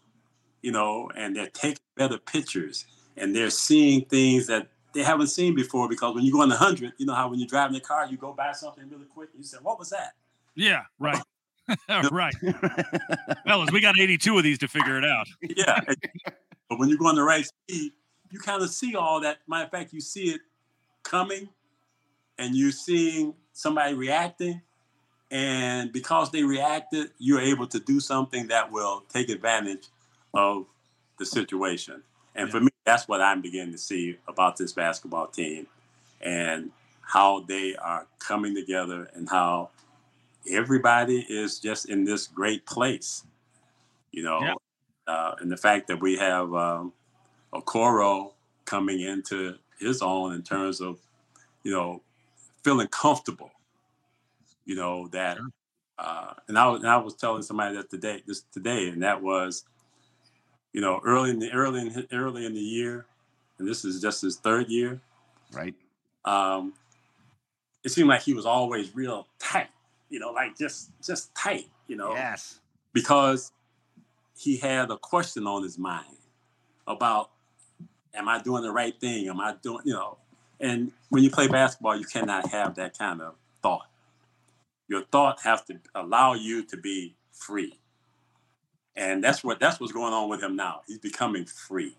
you know, and they're taking better pictures and they're seeing things that they haven't seen before because when you go on the hundred, you know how when you're driving the car, you go buy something really quick and you say, What was that? Yeah, right. right. Fellas, we got 82 of these to figure it out. yeah. But when you go on the right speed, you kind of see all that. Matter of fact, you see it coming and you're seeing somebody reacting. And because they reacted, you're able to do something that will take advantage of the situation. And for me, that's what I'm beginning to see about this basketball team and how they are coming together and how everybody is just in this great place, you know. Yeah. Uh, and the fact that we have um, Okoro coming into his own in terms of, you know, feeling comfortable. You know that, uh, and I was and I was telling somebody that today, this today, and that was, you know, early in the early in early in the year, and this is just his third year, right? Um, it seemed like he was always real tight, you know, like just just tight, you know. Yes. Because he had a question on his mind about am I doing the right thing? Am I doing, you know? And when you play basketball, you cannot have that kind of thought. Your thought has to allow you to be free. And that's what that's what's going on with him now. He's becoming free.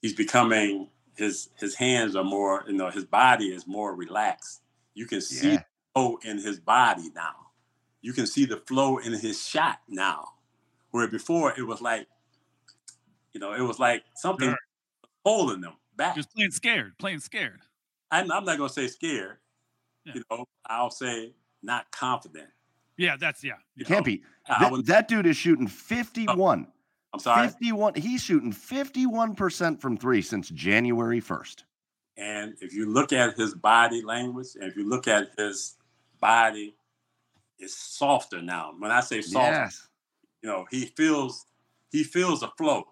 He's becoming his his hands are more, you know, his body is more relaxed. You can see yeah. flow in his body now. You can see the flow in his shot now. Where before it was like, you know, it was like something sure. holding them. back. Just playing scared, playing scared. I'm, I'm not going to say scared. Yeah. You know, I'll say not confident. Yeah, that's yeah. You yeah. can't oh, be. That, that dude is shooting 51. I'm sorry. 51. He's shooting 51% from three since January 1st. And if you look at his body language, and if you look at his body, it's softer now. When I say soft, Yes. you know, he feels he feels a flow.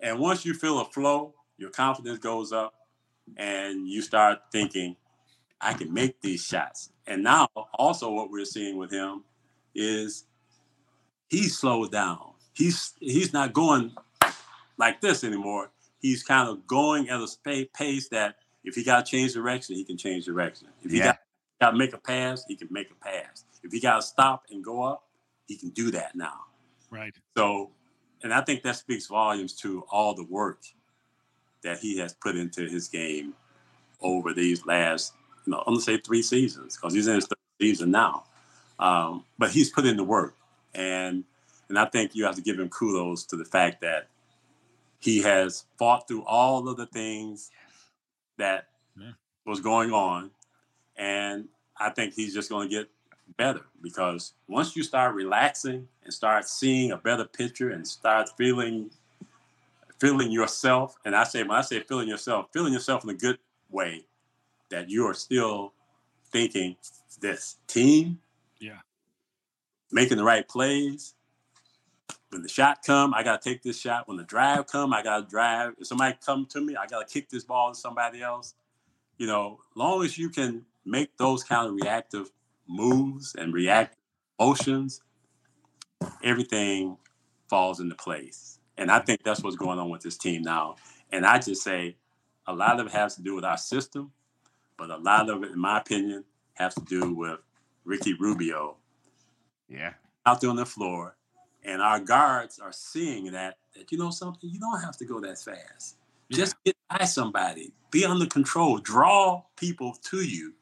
And once you feel a flow, your confidence goes up and you start thinking, I can make these shots. And now also what we're seeing with him is he's slowed down. He's he's not going like this anymore. He's kind of going at a pace that if he got to change direction, he can change direction. If he Yeah. got, got to make a pass, he can make a pass. If he got to stop and go up, he can do that now. Right. So, and I think that speaks volumes to all the work that he has put into his game over these last, you know, I'm gonna say three seasons because he's in his third season now. Um, but he's put in the work, and and I think you have to give him kudos to the fact that he has fought through all of the things that Yeah. was going on, and I think he's just going to get better because once you start relaxing and start seeing a better picture and start feeling feeling yourself and i say when i say feeling yourself feeling yourself in a good way that you are still thinking this team Yeah. making the right plays when the shot come i gotta take this shot when the drive come i gotta drive if somebody come to me i gotta kick this ball to somebody else you know long as you can make those kind of reactive moves and react motions, everything falls into place. And I think that's what's going on with this team now. And I just say a lot of it has to do with our system, but a lot of it, in my opinion, has to do with Ricky Rubio Yeah. out there on the floor. And our guards are seeing that, that you know something, you don't have to go that fast. Just get by somebody, be under control, draw people to you.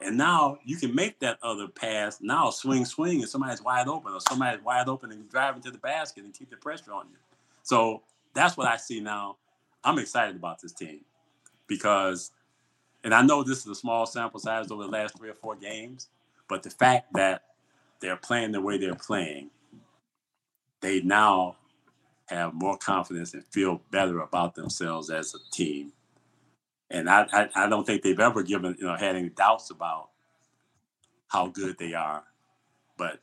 And now you can make that other pass. Now swing, swing, and somebody's wide open, or somebody's wide open and driving to the basket and keep the pressure on you. So that's what I see now. I'm excited about this team because, and I know this is a small sample size over the last three or four games, but the fact that they're playing the way they're playing, they now have more confidence and feel better about themselves as a team. And I, I, I don't think they've ever given, you know, had any doubts about how good they are. But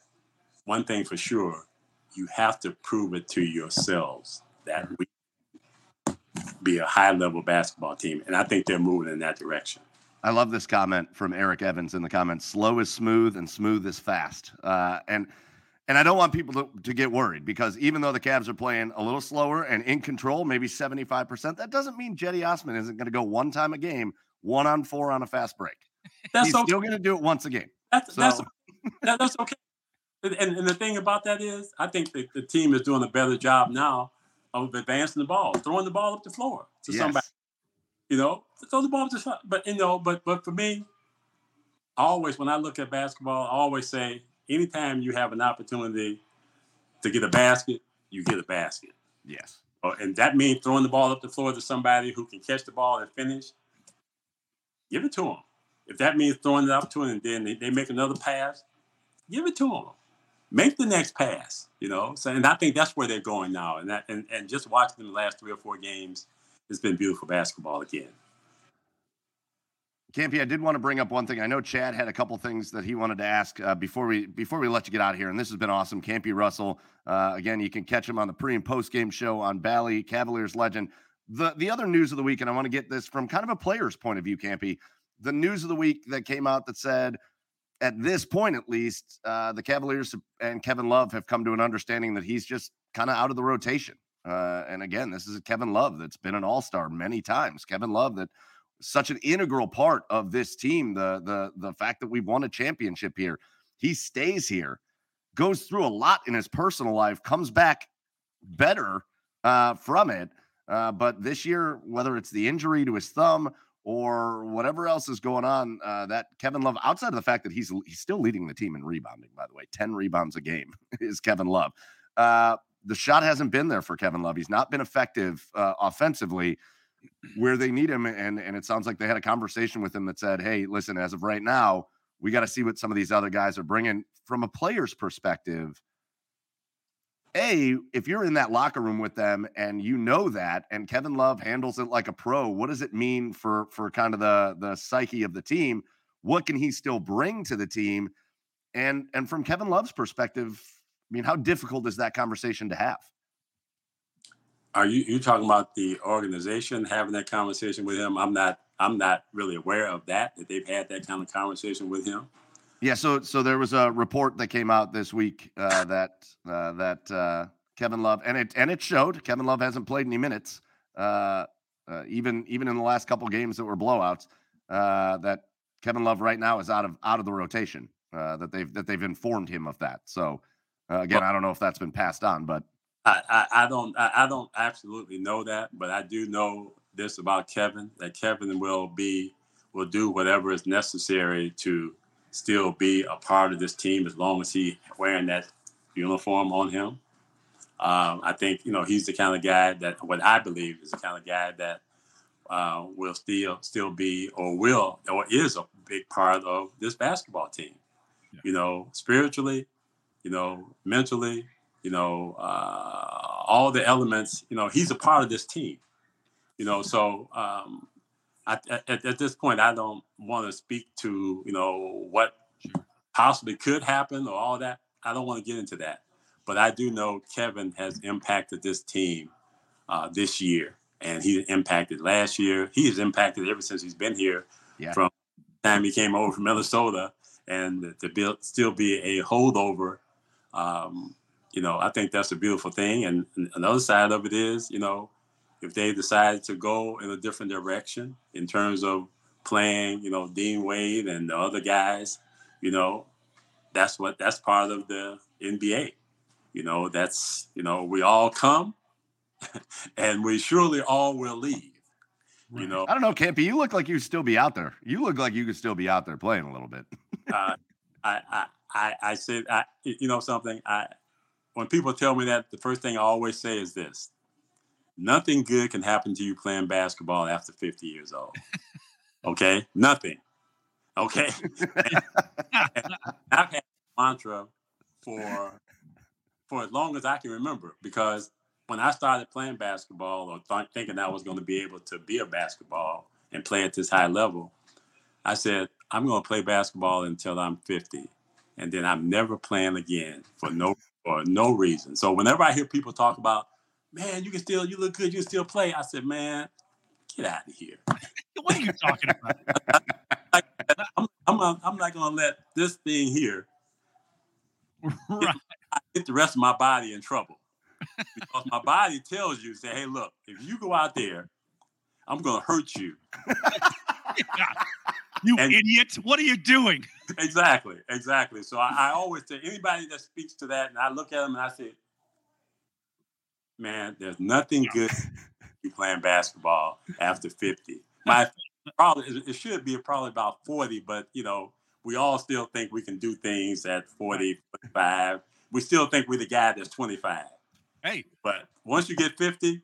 one thing for sure, you have to prove it to yourselves that we be a high level basketball team. And I think they're moving in that direction. I love this comment from Eric Evans in the comments. Slow is smooth and smooth is fast. Uh, and and I don't want people to, to get worried because even though the Cavs are playing a little slower and in control, maybe 75%, that doesn't mean Cedi Osman isn't going to go one time a game, one on four on a fast break. That's He's okay. still going to do it once a game. That's, So- that's, that's okay. And, and the thing about that is, I think the, the team is doing a better job now of advancing the ball, throwing the ball up the floor to Yes. somebody. You know, throw the ball up the floor. But you know, but but for me, I always when I look at basketball, I always say, anytime you have an opportunity to get a basket, you get a basket. Yes. Uh, and that means throwing the ball up the floor to somebody who can catch the ball and finish. Give it to them. If that means throwing it up to them and then they, they make another pass, give it to them. Make the next pass. You know, so and I think that's where they're going now. And that and, and just watching the last three or four games, it's been beautiful basketball again. Campy, I did want to bring up one thing. I know Chad had a couple things that he wanted to ask uh, before we before we let you get out of here, and this has been awesome. Campy Russell, uh, again, you can catch him on the pre and post game show on Bally Cavaliers legend. The the other news of the week, and I want to get this from kind of a player's point of view, Campy. The news of the week that came out that said, at this point at least, uh, the Cavaliers and Kevin Love have come to an understanding that he's just kind of out of the rotation. Uh, and again, this is a Kevin Love that's been an All Star many times. Kevin Love that such an integral part of this team. The the the fact that we've won a championship here, he stays here, goes through a lot in his personal life, comes back better uh, from it. Uh, but this year, whether it's the injury to his thumb or whatever else is going on, uh, that Kevin Love, outside of the fact that he's he's still leading the team in rebounding, by the way, ten rebounds a game is Kevin Love. Uh, the shot hasn't been there for Kevin Love. He's not been effective uh, offensively. where they need him. And and it sounds like they had a conversation with him that said, "Hey, listen, as of right now, we got to see what some of these other guys are bringing from a player's perspective." A, if you're in that locker room with them and you know that, and Kevin Love handles it like a pro, what does it mean for for kind of the the psyche of the team? What can he still bring to the team? And and from Kevin Love's perspective, I mean, how difficult is that conversation to have? Are you you talking about the organization having that conversation with him? I'm not I'm not really aware of that that they've had that kind of conversation with him. Yeah, so so there was a report that came out this week uh, that uh, that uh, Kevin Love and it and it showed Kevin Love hasn't played any minutes, uh, uh, even even in the last couple games that were blowouts. Uh, that Kevin Love right now is out of out of the rotation. that they've that they've informed him of that. So again, I don't know if that's been passed on, but I, I, I don't I, I don't absolutely know that, but I do know this about Kevin that Kevin will be will do whatever is necessary to still be a part of this team as long as he wearing that uniform on him. Um, I think you know he's the kind of guy that what I believe is the kind of guy that uh, will still still be or will or is a big part of this basketball team. Yeah. You know, spiritually, you know, mentally, you know, uh, all the elements. You know, he's a part of this team. You know, so um, I, at, at this point, I don't want to speak to you know what possibly could happen or all that. I don't want to get into that, but I do know Kevin has impacted this team uh, this year, and he impacted last year. He has impacted ever since he's been here. Yeah. From time he came over from Minnesota, and to be, still be a holdover um, you know, I think that's a beautiful thing. And, and another side of it is, you know, if they decide to go in a different direction in terms of playing, you know, Dean Wade and the other guys, you know, that's what that's part of the NBA. You know, that's you know, we all come and we surely all will leave. You know, I don't know, Campy. You look like you still be out there. You look like you could still be out there playing a little bit. uh, I, I, I, I said, I, you know, something. I, when people tell me that, the first thing I always say is this nothing good can happen to you playing basketball after 50 years old. Okay? Nothing. Okay? I've had mantra for for as long as I can remember because when I started playing basketball or th- thinking I was going to be able to be a basketball and play at this high level, I said, I'm going to play basketball until I'm 50. And then I'm never playing again for no for no reason. So whenever I hear people talk about, man, you can still, you look good, you can still play, I said, man, get out of here. what are you talking about? I'm, I'm, I'm, not going to let this thing here right. get the rest of my body in trouble. because my body tells you, say, hey, look, if you go out there, I'm going to hurt you. you and, idiot. What are you doing? exactly, exactly. So I, I, always say anybody that speaks to that, and I look at them and I say, man, there's nothing good you playing basketball after 50. My probably it should be probably about 40, but you know, we all still think we can do things at 40, 45. We still think we're the guy that's 25. Hey. But once you get 50,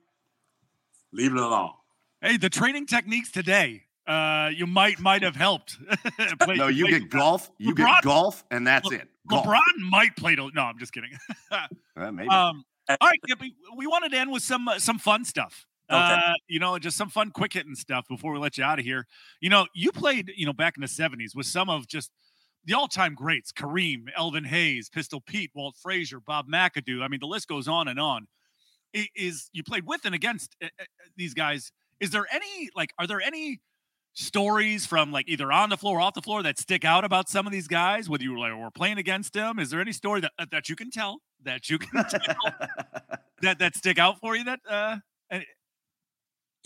leave it alone. Hey, the training techniques today uh, you might might have helped. play, no, you get golf. You LeBron, get golf, and that's Le- it. Golf. LeBron might play. To, no, I'm just kidding. uh, maybe. Um, all right, we, we wanted to end with some uh, some fun stuff. Okay. Uh, you know, just some fun, quick hitting stuff before we let you out of here. You know, you played, you know, back in the '70s with some of just the all-time greats: Kareem, Elvin Hayes, Pistol Pete, Walt Frazier, Bob McAdoo. I mean, the list goes on and on. It is you played with and against uh, uh, these guys? Is there any like? Are there any stories from like either on the floor or off the floor that stick out about some of these guys, whether you were, like, were playing against them? Is there any story that that you can tell that you can tell that that stick out for you? That uh,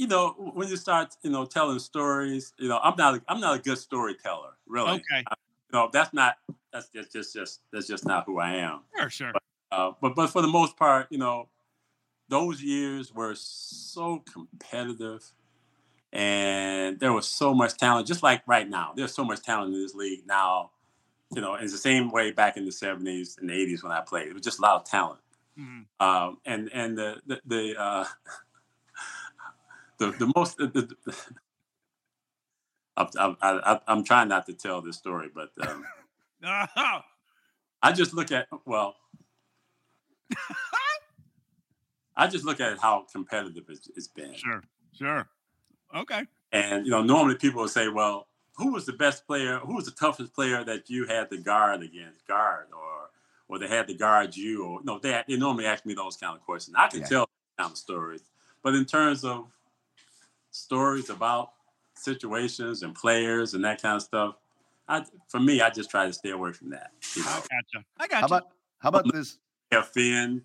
you know, when you start, you know, telling stories, you know, I'm not, a, I'm not a good storyteller, really. Okay. I, you know, that's not, that's just, just, just, that's just not who I am. Sure, sure. But, uh, but, but for the most part, you know, those years were so competitive and there was so much talent, just like right now. There's so much talent in this league now. You know, it's the same way back in the '70s and '80s when I played. It was just a lot of talent, mm-hmm. um, and and the the the, uh, the the most. The, the, I'm, I, am trying not to tell this story, but um, I just look at well, I just look at how competitive it's, it's been. Sure, sure, okay. And you know, normally people will say, "Well, who was the best player? Who was the toughest player that you had to guard against, guard, or or they had to guard you?" Or no, they they normally ask me those kind of questions. I can yeah. tell kind of stories, but in terms of stories about situations and players and that kind of stuff, I, for me, I just try to stay away from that. You know? I gotcha. I gotcha. How about how about this? Offend,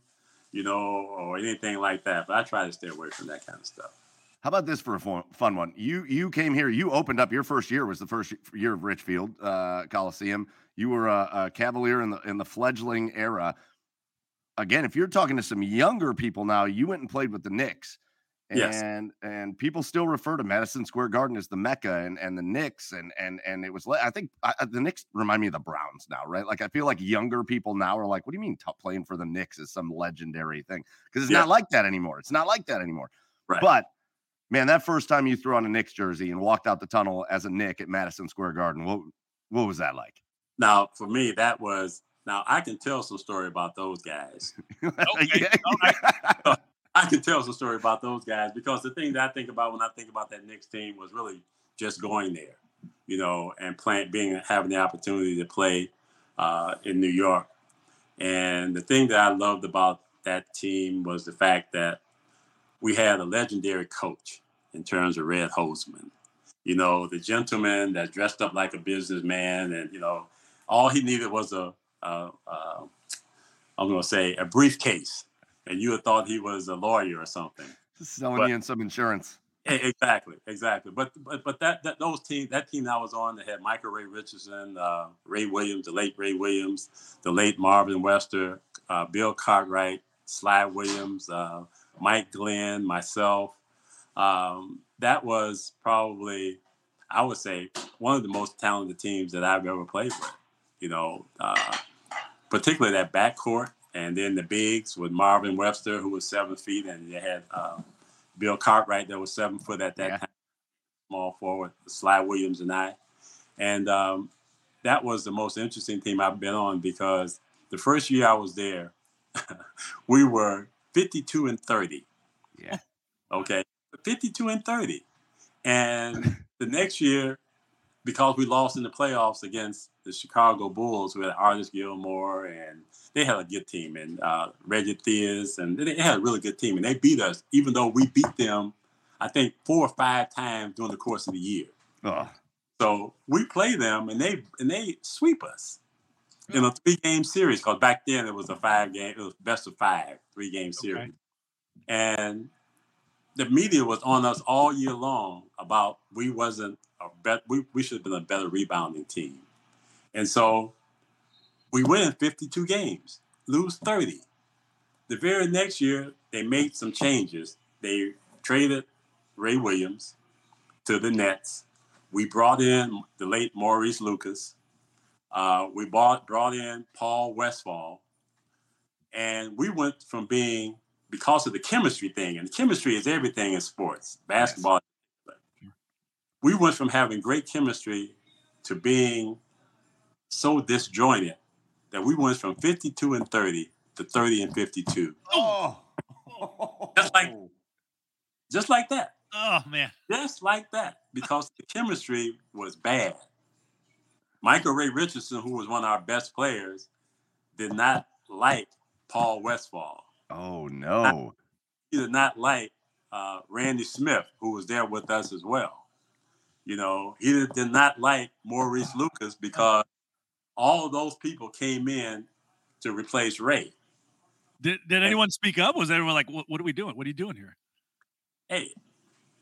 you know, or anything like that. But I try to stay away from that kind of stuff. How about this for a fun one? You you came here. You opened up your first year was the first year of Richfield uh, Coliseum. You were a, a Cavalier in the in the fledgling era. Again, if you're talking to some younger people now, you went and played with the Knicks. And yes. and people still refer to Madison Square Garden as the Mecca and, and the Knicks and and and it was I think I, the Knicks remind me of the Browns now, right? Like I feel like younger people now are like, what do you mean t- playing for the Knicks is some legendary thing? Because it's yeah. not like that anymore. It's not like that anymore. Right. But man, that first time you threw on a Knicks jersey and walked out the tunnel as a Knick at Madison Square Garden, what what was that like? Now, for me, that was now I can tell some story about those guys. okay. I can tell some story about those guys because the thing that I think about when I think about that Knicks team was really just going there, you know, and playing, being having the opportunity to play uh, in New York. And the thing that I loved about that team was the fact that we had a legendary coach in terms of Red Holzman. You know, the gentleman that dressed up like a businessman, and you know, all he needed was a, a, a I'm going to say a briefcase, and you had thought he was a lawyer or something. Selling but, you in some insurance. Exactly, exactly. But but but that that those team that team I was on that had Michael Ray Richardson, uh, Ray Williams, the late Ray Williams, the late Marvin Webster, uh, Bill Cartwright, Sly Williams, uh, Mike Glenn, myself. Um, that was probably, I would say, one of the most talented teams that I've ever played with. You know, uh, particularly that backcourt, and then the bigs with Marvin Webster, who was seven feet, and they had uh, Bill Cartwright that was seven foot at that yeah. time, small forward, Sly Williams and I, and um, that was the most interesting team I've been on because the first year I was there, we were 52 and 30. Yeah. Okay. 52 and 30. And the next year, because we lost in the playoffs against the Chicago Bulls, who had Artis Gilmore and they had a good team and uh, Reggie Theus, and they had a really good team. And they beat us, even though we beat them, I think, four or five times during the course of the year. Oh. So we play them and they and they sweep us in a three game series because back then it was a five game, it was best of five, three game series. Okay. And the media was on us all year long about we wasn't a bet we, we should have been a better rebounding team. And so we win 52 games, lose 30. The very next year, they made some changes. They traded Ray Williams to the Nets. We brought in the late Maurice Lucas. Uh, we bought brought in Paul Westphal, and we went from being because of the chemistry thing, and chemistry is everything in sports, basketball. We went from having great chemistry to being so disjointed that we went from 52 and 30 to 30 and 52. Oh, just like, just like that. Oh man, just like that, because the chemistry was bad. Michael Ray Richardson, who was one of our best players, did not like Paul Westphal. Oh no. He did not like uh, Randy Smith, who was there with us as well. You know, he did, did not like Maurice Lucas because all of those people came in to replace Ray. Did, did anyone speak up? Was everyone like, what, what are we doing? What are you doing here? Hey,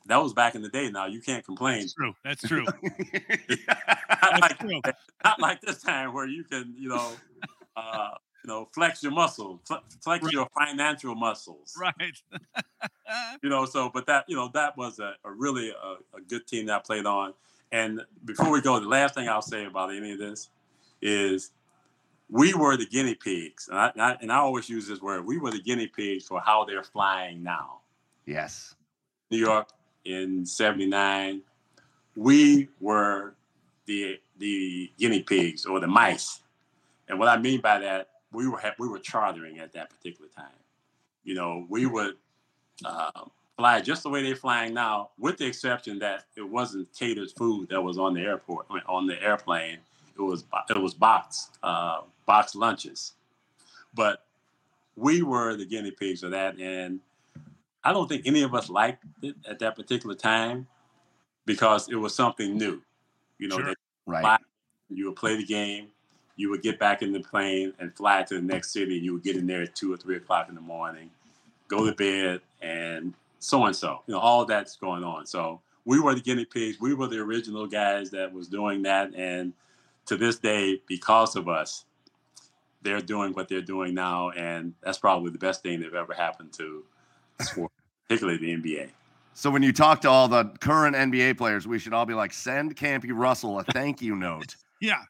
that was back in the day. Now you can't complain. That's true. That's true. not, That's like, true. not like this time where you can, you know, uh, you know, flex your muscles, flex right. your financial muscles. Right. you know, so but that you know that was a, a really a, a, good team that I played on. And before we go, the last thing I'll say about any of this is we were the guinea pigs, and I, and I, and I always use this word. We were the guinea pigs for how they're flying now. Yes. New York in '79, we were the the guinea pigs or the mice. And what I mean by that, we were we were chartering at that particular time. You know, we would uh, fly just the way they're flying now, with the exception that it wasn't catered food that was on the airport on the airplane. It was it was box uh, box lunches, but we were the guinea pigs of that, and I don't think any of us liked it at that particular time because it was something new. You know, sure. right. you would play the game, you would get back in the plane and fly to the next city. You would get in there at two or three o'clock in the morning, go to bed, and so and so. You know, all that's going on. So we were the guinea pigs. We were the original guys that was doing that, and to this day, because of us, they're doing what they're doing now, and that's probably the best thing that ever happened to sport, particularly the NBA. So when you talk to all the current NBA players, we should all be like, send Campy Russell a thank you note. yeah.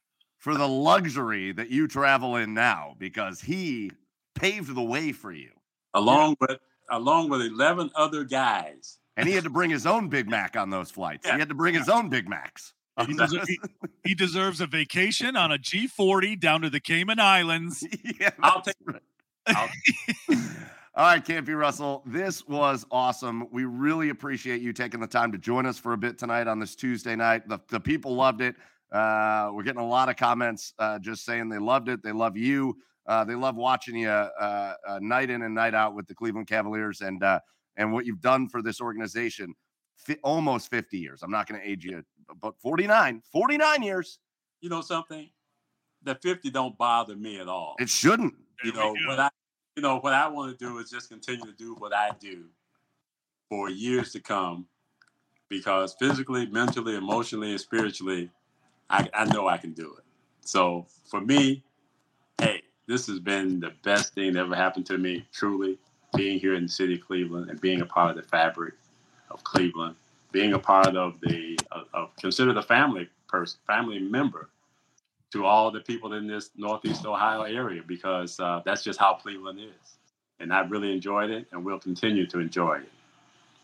For the luxury that you travel in now, because he paved the way for you. Along yeah. with along with eleven other guys. And he had to bring his own Big Mac on those flights. Yeah. He had to bring his own Big Macs. Uh, he, deserves, he, he, deserves a vacation on a G40 down to the Cayman Islands. yeah, I'll take it. I'll- All right, Campy Russell, this was awesome. We really appreciate you taking the time to join us for a bit tonight on this Tuesday night. The, the people loved it. Uh, we're getting a lot of comments uh, just saying they loved it. They love you. Uh, they love watching you uh, uh, night in and night out with the Cleveland Cavaliers and uh, and what you've done for this organization. F- almost 50 years. I'm not going to age you, but 49, 49 years. You know something? The 50 don't bother me at all. It shouldn't. You know, what I you know, what I want to do is just continue to do what I do for years to come because physically, mentally, emotionally, and spiritually, I, I know I can do it. So for me, hey, this has been the best thing that ever happened to me, truly, being here in the city of Cleveland and being a part of the fabric of Cleveland, being a part of the, of, of considered family person, family member to all the people in this Northeast Ohio area because uh, that's just how Cleveland is. And I really enjoyed it and we'll continue to enjoy it.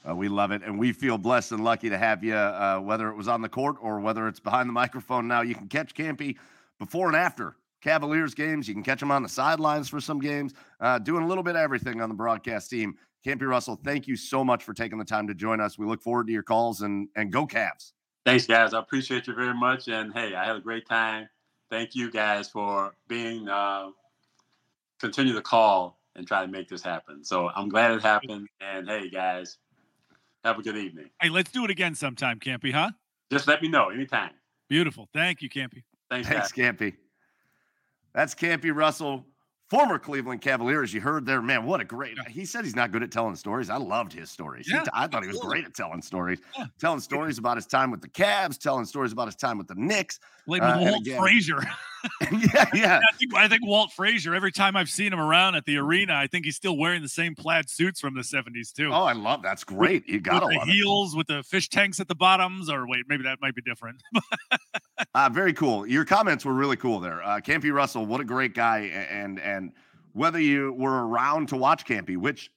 Uh, we love it. And we feel blessed and lucky to have you, uh, whether it was on the court or whether it's behind the microphone now. You can catch Campy before and after Cavaliers games. You can catch him on the sidelines for some games, uh, doing a little bit of everything on the broadcast team. Campy Russell, thank you so much for taking the time to join us. We look forward to your calls and, and go Cavs. Thanks, guys. I appreciate you very much. And hey, I had a great time thank you guys for being uh, continue to call and try to make this happen. So I'm glad it happened. And hey, guys, have a good evening. Hey, let's do it again sometime, Campy, huh? Just let me know anytime. Beautiful. Thank you, Campy. Thanks, Thanks Campy. That's Campy Russell former Cleveland Cavaliers. You heard there, man. What a great! Yeah. He said he's not good at telling stories. I loved his stories. Yeah, he, I thought he was great at telling stories. Yeah. Telling stories about his time with the Cavs, telling stories about his time with the Knicks. Like with uh, Walt Frazier. yeah, yeah. I think, I think Walt Frazier. Every time I've seen him around at the arena, I think he's still wearing the same plaid suits from the '70s too. Oh, I love that's great. You got the heels it. with the fish tanks at the bottoms, or wait, maybe that might be different. uh, very cool. Your comments were really cool there. Uh, Campy Russell, what a great guy, and and whether you were around to watch Campy, which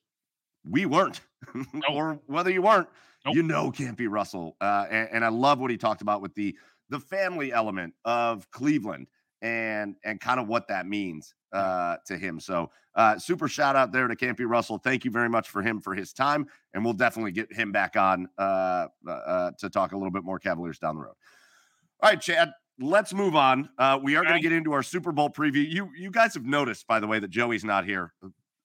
we weren't, nope. or whether you weren't, nope. you know Campy Russell. Uh, and, and I love what he talked about with the the family element of Cleveland and and kind of what that means uh, to him. So uh, super shout out there to Campy Russell. Thank you very much for him for his time, and we'll definitely get him back on uh, uh, uh to talk a little bit more Cavaliers down the road. All right, Chad let's move on. Uh, we are going to get into our Super Bowl preview. You you guys have noticed, by the way, that Joey's not here.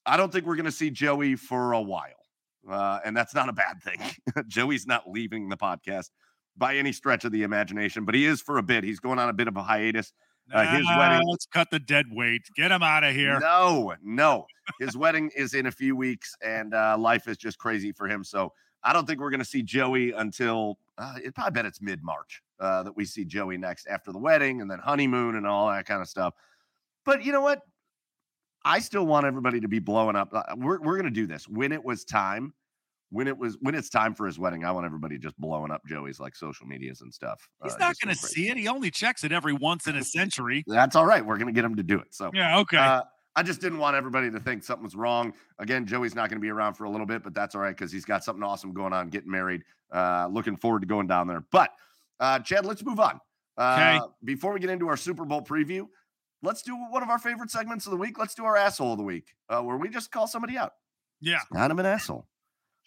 I don't think we're going to see Joey for a while, uh, and that's not a bad thing. Joey's not leaving the podcast by any stretch of the imagination, but he is for a bit. He's going on a bit of a hiatus. Uh, his wedding. Let's cut the dead weight. Get him out of here. No, no. His wedding is in a few weeks, and uh, life is just crazy for him. So I don't think we're going to see Joey until uh, it probably bet it's mid March uh, that we see Joey next after the wedding and then honeymoon and all that kind of stuff. But you know what? I still want everybody to be blowing up. Uh, we're we're gonna do this when it was time. When it was when it's time for his wedding, I want everybody just blowing up Joey's like social medias and stuff. He's uh, not going to see it. He only checks it every once in a century. That's all right. We're going to get him to do it. So yeah, okay. Uh, I just didn't want everybody to think something was wrong. Again, Joey's not going to be around for a little bit, but that's all right because he's got something awesome going on, getting married. Uh, looking forward to going down there. But uh, Chad, let's move on. Uh, okay. Before we get into our Super Bowl preview, let's do one of our favorite segments of the week. Let's do our asshole of the week, uh, where we just call somebody out. Yeah, kind of an asshole.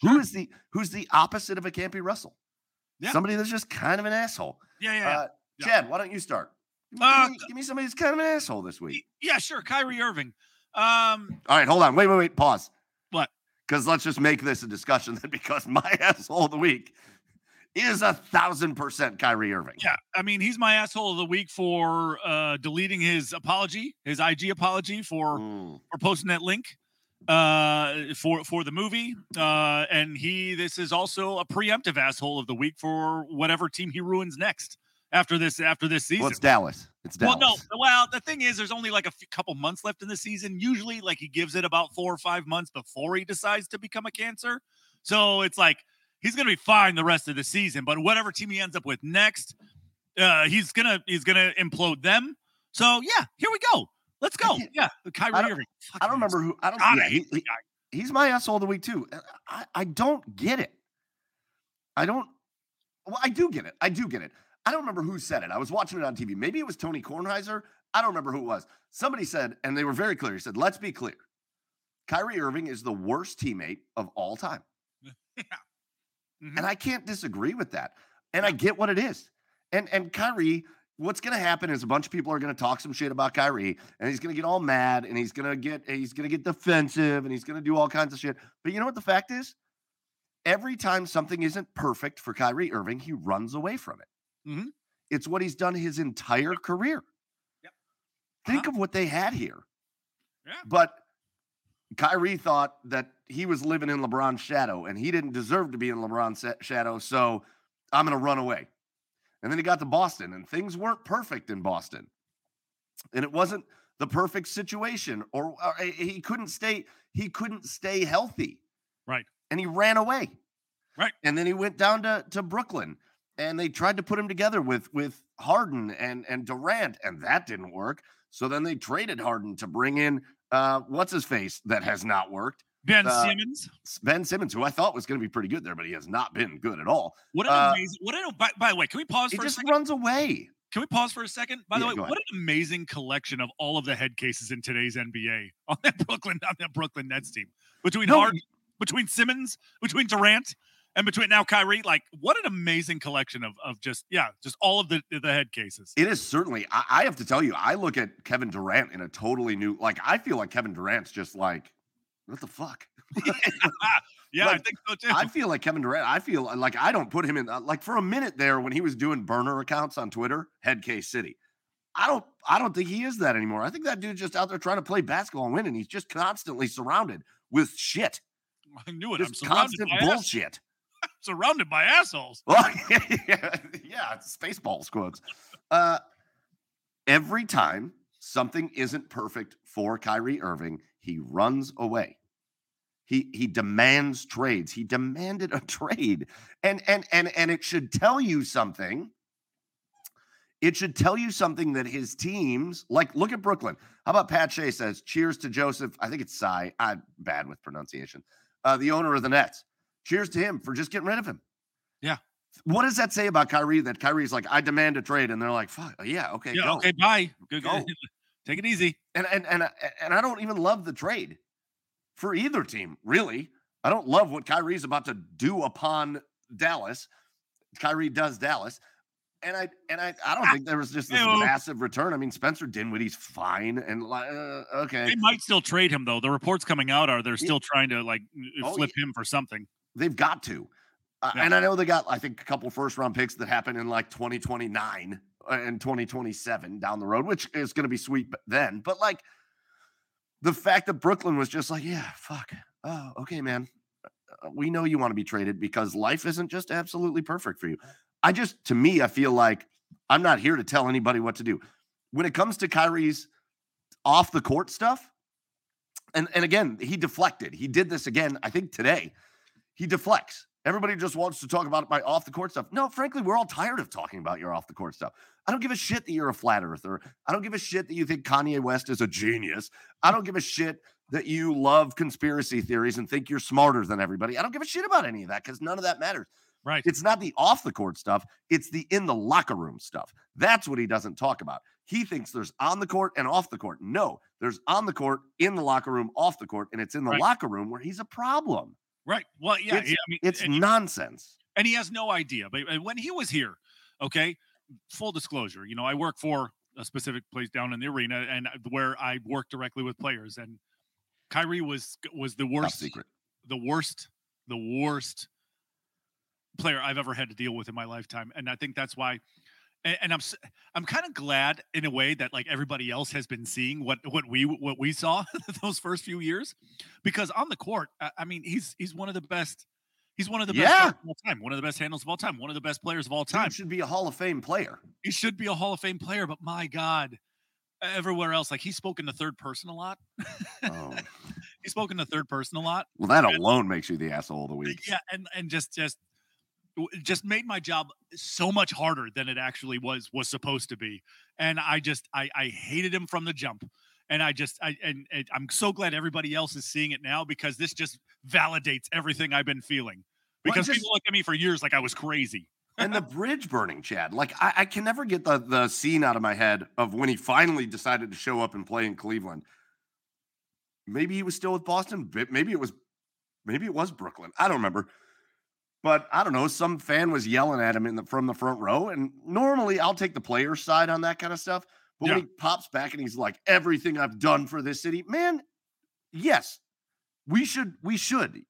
Who is the who's the opposite of a Campy Russell? Yeah. Somebody that's just kind of an asshole. Yeah, yeah. Uh, yeah. Chad, why don't you start? Uh, give, me, give me somebody who's kind of an asshole this week. Yeah, sure. Kyrie Irving. Um, All right, hold on. Wait, wait, wait. Pause. What? Because let's just make this a discussion then, because my asshole of the week is a thousand percent Kyrie Irving. Yeah, I mean he's my asshole of the week for uh, deleting his apology, his IG apology for mm. for posting that link uh for for the movie uh and he this is also a preemptive asshole of the week for whatever team he ruins next after this after this season. Well, it's Dallas. It's Dallas. Well, no. Well, the thing is, there's only like a few, couple months left in the season. Usually, like he gives it about four or five months before he decides to become a cancer. So it's like he's gonna be fine the rest of the season. But whatever team he ends up with next, uh, he's gonna he's gonna implode them. So yeah, here we go. Let's go. Yeah, Kyrie I Irving. I don't remember who. I don't. God, yeah, he, he, he's my asshole of the week too. I, I don't get it. I don't. Well, I do get it. I do get it. I don't remember who said it. I was watching it on TV. Maybe it was Tony Kornheiser. I don't remember who it was. Somebody said, and they were very clear. He said, let's be clear. Kyrie Irving is the worst teammate of all time. yeah. mm-hmm. And I can't disagree with that. And I get what it is. And and Kyrie, what's going to happen is a bunch of people are going to talk some shit about Kyrie and he's going to get all mad and he's going to get he's going to get defensive and he's going to do all kinds of shit. But you know what the fact is? Every time something isn't perfect for Kyrie Irving, he runs away from it. Mm-hmm. It's what he's done his entire career. Yep. Think uh-huh. of what they had here. Yeah. But Kyrie thought that he was living in LeBron's shadow and he didn't deserve to be in LeBron's shadow. So I'm going to run away. And then he got to Boston and things weren't perfect in Boston. And it wasn't the perfect situation or, or he couldn't stay he couldn't stay healthy. Right. And he ran away. Right. And then he went down to to Brooklyn and they tried to put him together with with Harden and and Durant, and that didn't work. So then they traded Harden to bring in uh, what's his face that has not worked. Ben uh, Simmons. Ben Simmons, who I thought was going to be pretty good there, but he has not been good at all. What an uh, amazing! What an by, by, the way, can we pause he for just a second? runs away. Can we pause for a second? By yeah, the way, what an amazing collection of all of the head cases in today's NBA on that Brooklyn on that Brooklyn Nets team between no, Harden, between Simmons, between Durant, and between now Kyrie, like what an amazing collection of of just yeah, just all of the the head cases. It is certainly. I, I have to tell you, I look at Kevin Durant in a totally new. Like I feel like Kevin Durant's just like, what the fuck. yeah, like, I think so too. I feel like Kevin Durant. I feel like I don't put him in. Like for a minute there, when he was doing burner accounts on Twitter, head case city. I don't. I don't think he is that anymore. I think that dude's just out there trying to play basketball and win, and he's just constantly surrounded with shit. I knew it. Just I'm constant bullshit. surrounded by assholes. Well, yeah, yeah, Spaceballs quotes. Uh, every time something isn't perfect for Kyrie Irving, he runs away. He he demands trades. He demanded a trade, and and and and it should tell you something. It should tell you something that his teams, like, look at Brooklyn. How about Pat Shea says, "Cheers to Joseph." I think it's Tsai. I'm bad with pronunciation. Uh, the owner of the Nets cheers to him for just getting rid of him. Yeah. What does that say about Kyrie? That Kyrie's like, I demand a trade, and they're like, fuck, yeah, okay, yeah, go. okay, bye, good, go. Take it easy. And and and and I don't even love the trade for either team, really. I don't love what Kyrie's about to do upon Dallas. Kyrie does Dallas. And I and I, I don't think there was just this massive return. I mean, Spencer Dinwiddie's fine, and uh, okay, they might still trade him though. The reports coming out are they're still yeah. trying to like oh, flip yeah. him for something. They've got to, uh, yeah. and I know they got I think a couple first round picks that happen in like 2029 uh, and 2027 down the road, which is going to be sweet then. But like the fact that Brooklyn was just like, yeah, fuck, oh, okay, man, uh, we know you want to be traded because life isn't just absolutely perfect for you. I just, to me, I feel like I'm not here to tell anybody what to do. When it comes to Kyrie's off the court stuff, and, and again, he deflected. He did this again, I think today. He deflects. Everybody just wants to talk about my off the court stuff. No, frankly, we're all tired of talking about your off the court stuff. I don't give a shit that you're a flat earther. I don't give a shit that you think Kanye West is a genius. I don't give a shit that you love conspiracy theories and think you're smarter than everybody. I don't give a shit about any of that because none of that matters. Right. It's not the off the court stuff, it's the in the locker room stuff. That's what he doesn't talk about. He thinks there's on the court and off the court. No, there's on the court, in the locker room, off the court, and it's in the Right. locker room where he's a problem. Right. Well, yeah. It's- I mean, It's and, nonsense. and he has no idea. But when he was here, okay, full disclosure, you know, I work for a specific place down in the arena, and where I work directly with players, and Kyrie was was the Top worst, secret. the worst, the worst player I've ever had to deal with in my lifetime, and I think that's why. And, and I'm I'm kind of glad in a way that like everybody else has been seeing what what we what we saw those first few years, because on the court, I, I mean, he's he's one of the best. He's one of the best Yeah. players of all time, one of the best handles of all time, one of the best players of all time. Dude should be a Hall of Fame player. He should be a Hall of Fame player, but my God, everywhere else, like he's spoken to third person a lot. Oh. He's spoken to third person a lot. Well, that alone makes you the asshole of the week. Yeah, and and just just just made my job so much harder than it actually was was supposed to be. And I just I I hated him from the jump. And I just I and, and I'm so glad everybody else is seeing it now because this just validates everything I've been feeling. Well, Because just- people look at me for years like I was crazy. and the bridge burning, Chad. Like I, I can never get the the scene out of my head of when he finally decided to show up and play in Cleveland. Maybe he was still with Boston. Maybe it was, maybe it was Brooklyn. I don't remember. But I don't know. Some fan was yelling at him in the from the front row, and normally I'll take the player side on that kind of stuff. But when he pops back and he's like, "Everything I've done for this city, man." Yes, we should. We should.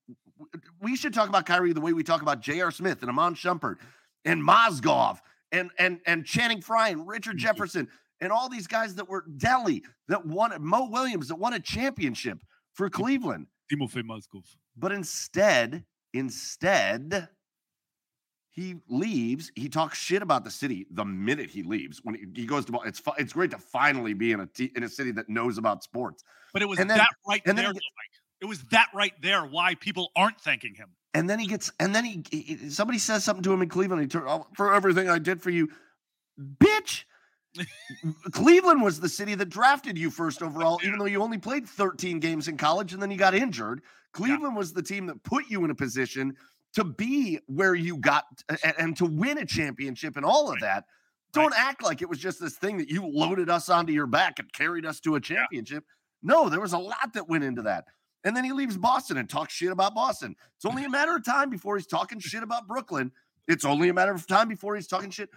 We should talk about Kyrie the way we talk about J.R. Smith and Iman Shumpert and Mozgov and and and Channing Frye and Richard mm-hmm. Jefferson and all these guys that were Delly that won Mo Williams that won a championship for Cleveland. Timofey Mozgov. But instead, instead, he leaves. He talks shit about the city the minute he leaves. When he, he goes to, it's it's great to finally be in a t- in a city that knows about sports. But it was And then- that right and there. then though, he Mike. It was that right there why people aren't thanking him. And then he gets, and then he, he- somebody says something to him in Cleveland. He turns oh, for everything I did for you, bitch. Cleveland was the city that drafted you first overall, even though you only played 13 games in college and then you got injured. Cleveland was the team that put you in a position to be where you got and, and to win a championship and all of that. Don't act like it was just this thing that you loaded us onto your back and carried us to a championship. No, there was a lot that went into that. And then he leaves Boston and talks shit about Boston. It's only a matter of time before he's talking shit about Brooklyn. It's only a matter of time before he's talking shit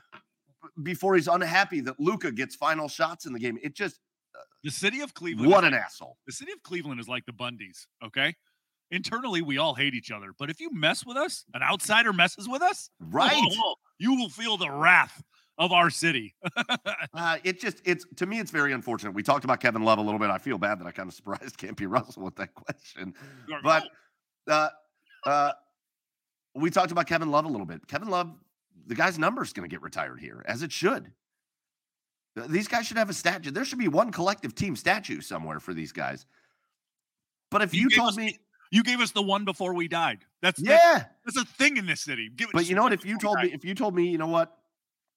before he's unhappy that Luka gets final shots in the game. It just The city of uh, Cleveland. What an like- asshole. the city of Cleveland is like the Bundys. Okay. Internally, we all hate each other, but if you mess with us, an outsider messes with us, Right. oh, you will feel the wrath of our city. Uh, it just it's to me it's very unfortunate. We talked about Kevin Love a little bit. I feel bad that I kind of surprised Campy Russell with that question. But uh, uh, we talked about Kevin Love a little bit. Kevin Love, the guy's number is going to get retired here, as it should. These guys should have a statue. There should be one collective team statue somewhere for these guys. But if You you told us me, you gave us the one before we died. That's that's, yeah, that's a thing in this city. Give but you know what? If you told me, if you told me, you know what,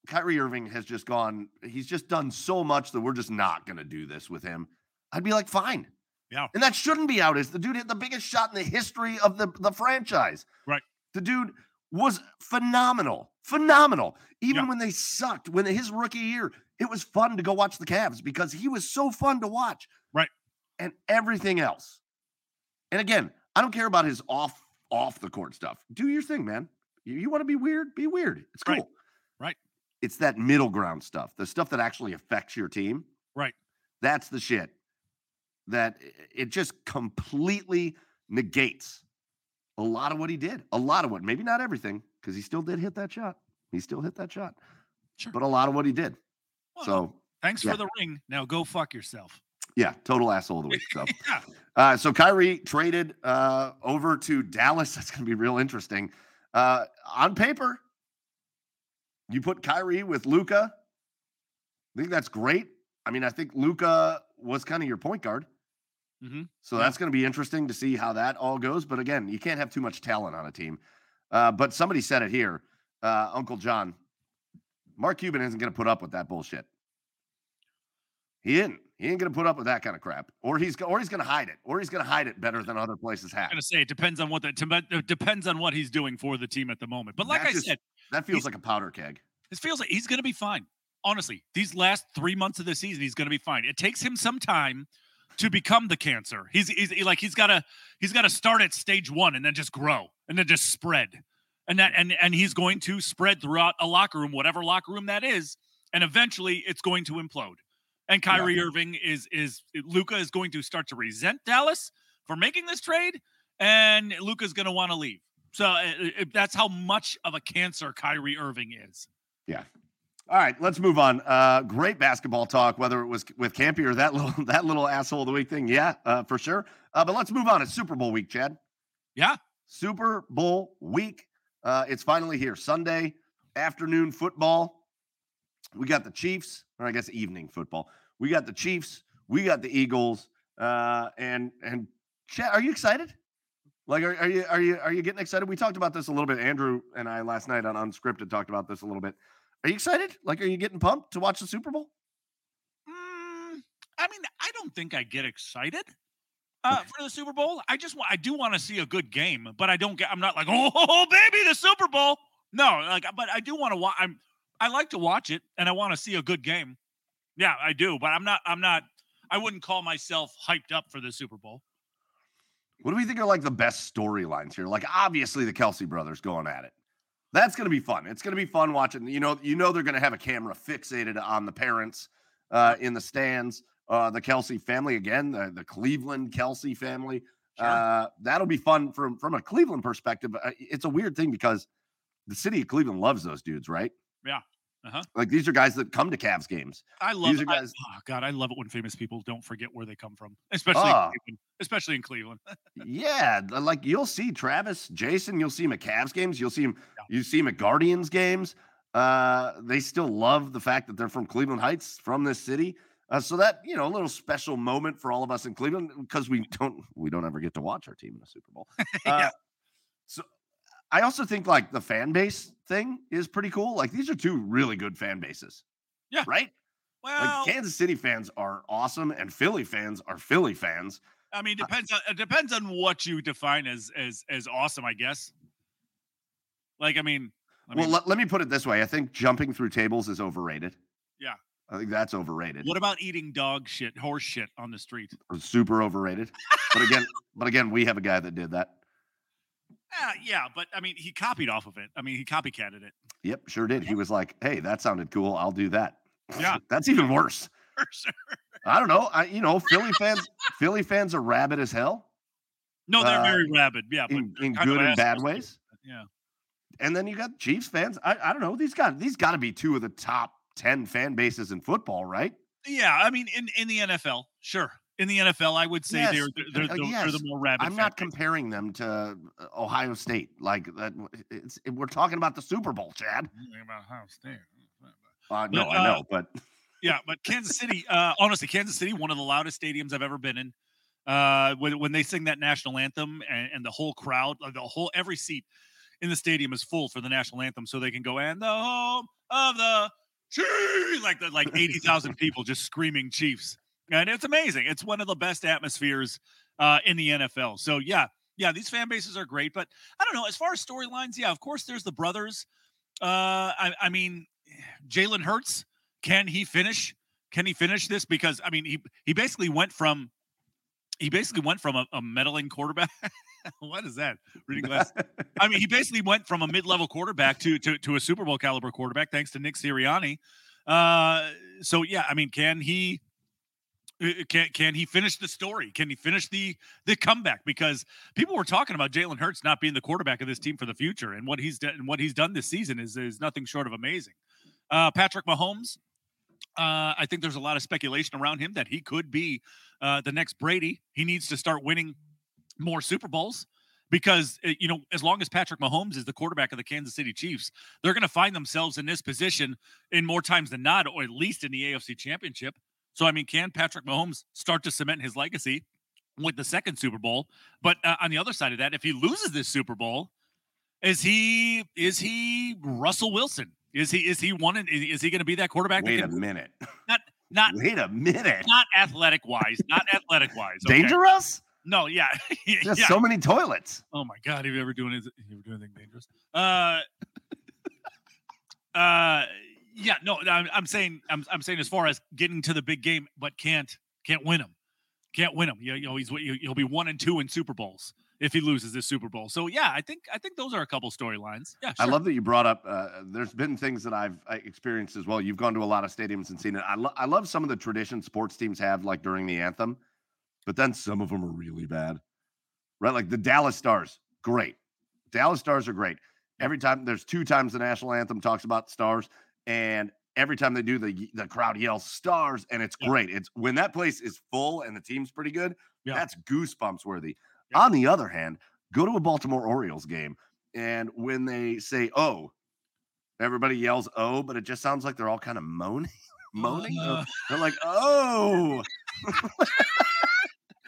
Kyrie Irving has just gone, he's just done so much that we're just not going to do this with him. I'd be like, fine. Yeah. And that shouldn't be out. Is the dude hit the biggest shot in the history of the, the franchise? Right. The dude was phenomenal. Phenomenal. Even Yeah. when they sucked, when his rookie year, it was fun to go watch the Cavs because he was so fun to watch. Right. And everything else. And again, I don't care about his off off the court stuff. Do your thing, man. You, you want to be weird? Be weird. It's cool. Right. Right. It's that middle ground stuff, the stuff that actually affects your team. Right. That's the shit that it just completely negates a lot of what he did. A lot of what, maybe not everything, because he still did hit that shot. He still hit that shot. Sure. But a lot of what he did. Well, So thanks yeah. for the ring. Now go fuck yourself. yeah, total asshole of the week. So yeah. Uh, so Kyrie traded uh, over to Dallas. That's going to be real interesting. Uh, on paper, you put Kyrie with Luka. I think that's great. I mean, I think Luka was kind of your point guard. Mhm. So Yeah. that's going to be interesting to see how that all goes. But again, you can't have too much talent on a team. Uh, but somebody said it here, uh, Uncle John. Mark Cuban isn't going to put up with that bullshit. He isn't. He ain't going to put up with that kind of crap, or he's or he's going to hide it, or he's going to hide it better than other places have. I'm going to say it depends on what the depends on what he's doing for the team at the moment. But like I just- said, That feels like a powder keg. This feels like he's going to be fine. Honestly, these last three months of the season, he's going to be fine. It takes him some time to become the cancer. He's, he's he- like he's got to he's got to start at stage one and then just grow and then just spread, and that and and he's going to spread throughout a locker room, whatever locker room that is, and eventually it's going to implode. And Kyrie Irving is is Luka is going to start to resent Dallas for making this trade, and Luka's going to want to leave. So uh, that's how much of a cancer Kyrie Irving is. Yeah. All right, let's move on. Uh, great basketball talk, whether it was with Campy or that little that little asshole of the week thing. Yeah, uh, for sure. Uh, but let's move on. It's Super Bowl week, Chad. Yeah. Super Bowl week. Uh, it's finally here. Sunday afternoon football. We got the Chiefs, or I guess evening football. We got the Chiefs. We got the Eagles. Uh, and and Chad, are you excited? Like, are, are you are you are you getting excited? We talked about this a little bit. Andrew and I last night on Unscripted talked about this a little bit. Are you excited? Like, are you getting pumped to watch the Super Bowl? Mm, I mean, I don't think I get excited uh, for the Super Bowl. I just want, I do want to see a good game, but I don't get. I'm not like, oh, baby, the Super Bowl. No, like, but I do want to watch. I'm, I like to watch it, and I want to see a good game. Yeah, I do, but I'm not. I'm not. I wouldn't call myself hyped up for the Super Bowl. What do we think are like the best storylines here? Like, obviously, the Kelce brothers going at it. That's going to be fun. It's going to be fun watching. You know, you know they're going to have a camera fixated on the parents uh, in the stands. Uh, the Kelce family again, the, the Cleveland Kelce family. Sure. Uh, that'll be fun from from a Cleveland perspective. Uh, It's a weird thing because the city of Cleveland loves those dudes, right? Yeah. Uh-huh. Like these are guys that come to Cavs games. I love. These are I- guys- oh God, I love it when famous people don't forget where they come from, especially, Ah. in Cleveland, especially in Cleveland. Yeah, like you'll see Travis, Jason, you'll see him at Cavs games, you'll see him, you see him at Guardians games. Uh, they still love the fact that they're from Cleveland Heights, from this city. Uh, so that you know, a little special moment for all of us in Cleveland because we don't we don't ever get to watch our team in the Super Bowl. Uh, Yeah. So I also think like the fan base thing is pretty cool. Like these are two really good fan bases. Yeah. Right? Well, Like Kansas City fans are awesome and Philly fans are Philly fans. I mean, uh, depends on it depends on what you define as as as awesome, I guess. Like, I mean, I well, let, let me put it this way. I think jumping through tables is overrated. Yeah. I think that's overrated. what about eating dog shit, horse shit on the street? Super overrated. but again, but again, we have a guy that did that. Yeah, yeah, but I mean, he copied off of it. I mean, he copycatted it Yep, sure did. He was like, "Hey, that sounded cool. I'll do that." Yeah. that's even worse. sure. I don't know. I, you know, Philly fans, Philly fans are rabid as hell No, they're Uh, very rabid. Yeah, but in, in good and bad ways. yeah. And then you got Chiefs fans. I, I don't know. These got these got to be two of the top ten fan bases in football, right? Yeah, I mean, in in the NFL, sure. In the NFL, I would say Yes, they're they're, uh, they're, yes. they're the more rabid. I'm not comparing them to uh, Ohio State. Like that. It's we're talking about the Super Bowl, Chad. About Ohio State. Uh, no, But, I uh, know, but Yeah, but Kansas City, uh, honestly, Kansas City, one of the loudest stadiums I've ever been in. Uh, when, when they sing that national anthem and, and the whole crowd, the whole every seat in the stadium is full for the national anthem, so they can go and the home of the Chiefs, like the like eighty thousand people just screaming Chiefs, and it's amazing. It's one of the best atmospheres uh, in the NFL. So yeah, yeah, these fan bases are great, but I don't know as far as storylines. Yeah, of course, there's the brothers. Uh, I, I mean, Jalen Hurts can he finish? Can he finish this? Because I mean, he he basically went from he basically went from a, a meddling quarterback. what is that? Reading glass. I mean, he basically went from a mid-level quarterback to to to a Super Bowl caliber quarterback, thanks to Nick Sirianni. Uh, so yeah, I mean, can he? Uh, Can can he finish the story? Can he finish the the comeback? Because people were talking about Jalen Hurts not being the quarterback of this team for the future, and what he's done and what he's done this season is is nothing short of amazing. Uh, Patrick Mahomes, uh, I think there's a lot of speculation around him that he could be uh, the next Brady. He needs to start winning more Super Bowls because uh, you know as long as Patrick Mahomes is the quarterback of the Kansas City Chiefs, they're going to find themselves in this position in more times than not, or at least in the AFC Championship. So I mean, can Patrick Mahomes start to cement his legacy with the second Super Bowl? But uh, on the other side of that, if he loses this Super Bowl, is he is he Russell Wilson? Is he is he one? Is, is he going to be that quarterback? Wait that a minute. not Wait a minute. not athletic wise, not athletic wise. okay? Dangerous? No, yeah, yeah. so many toilets. Oh my god, have you ever doing anything? You ever do anything dangerous? Uh, uh, yeah, no, I'm, I'm saying, I'm, I'm saying as far as getting to the big game, but can't, can't win them, can't win them. You, you know, he's he'll be one and two in Super Bowls if he loses this Super Bowl. So yeah, I think, I think those are a couple storylines. Yeah, I love that you brought up. Uh, there's been things that I've experienced as well. You've gone to a lot of stadiums and seen it. I, lo- I love some of the traditions sports teams have, like during the anthem, but then some of them are really bad. Right, like the Dallas Stars, great. Dallas Stars are great. Every time there's two times the national anthem talks about stars, and every time they do, the the crowd yells stars, and it's Yeah. great. It's when that place is full and the team's pretty good. Yeah. That's goosebumps worthy. Yeah. On the other hand, go to a Baltimore Orioles game, and when they say "oh," everybody yells "oh," but it just sounds like they're all kind of moaning, moaning. They're- Uh, they're like, "oh."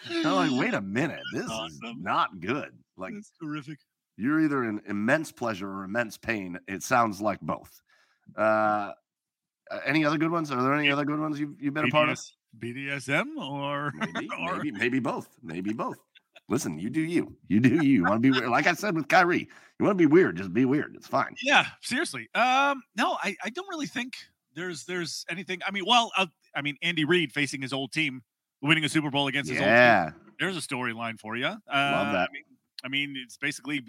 They're like, wait a minute, this is not good. Like that's terrific. you're either in immense pleasure or immense pain. It sounds like both. Uh, uh, any other good ones? Are there any other good ones you've, you've been a part of? BDSM or Maybe, or maybe, maybe both. Maybe both. Listen, you do you. You do you. You want to be weird. Like I said with Kyrie, you want to be weird, just be weird. It's fine. Yeah, seriously. Um, no, I, I don't really think there's there's anything. I mean, well, uh, I mean, Andy Reid facing his old team, winning a Super Bowl against his old team. Yeah. There's a storyline for you. Uh, Love that. I mean, I mean, it's basically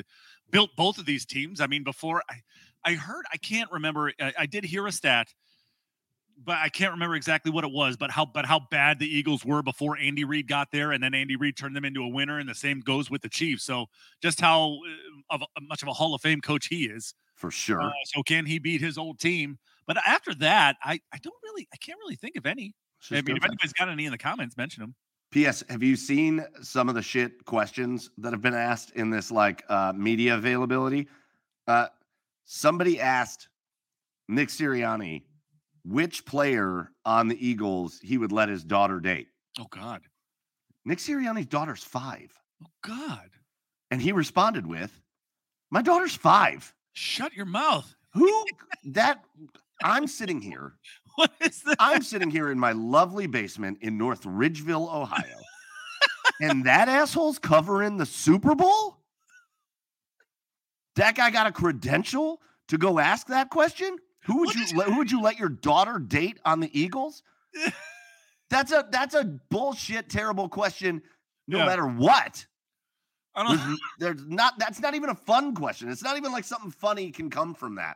built both of these teams. I mean, before I, I heard, I can't remember. I, I did hear a stat, but I can't remember exactly what it was. But how, but how bad the Eagles were before Andy Reid got there, and then Andy Reid turned them into a winner, and the same goes with the Chiefs. So just how uh, of a, much of a Hall of Fame coach he is. For sure. Uh, so can he beat his old team? But after that, I, I don't really, I can't really think of any. I mean, if anybody's got any in the comments, mention them. P.S. Have you seen some of the shit questions that have been asked in this like uh, media availability? Uh, somebody asked Nick Sirianni which player on the Eagles he would let his daughter date. Oh God. Nick Sirianni's daughter's five, Oh God. and he responded with, "My daughter's five. Shut your mouth. Who that? I'm sitting here. What is that? I'm sitting here in my lovely basement in North Ridgeville, Ohio, and that asshole's covering the Super Bowl. That guy got a credential to go ask that question. Who would What you let, who would you let your daughter date on the Eagles? That's a that's a bullshit terrible question. No Yeah. matter what, I there's, don't. n- there's not. That's not even a fun question. It's not even like something funny can come from that.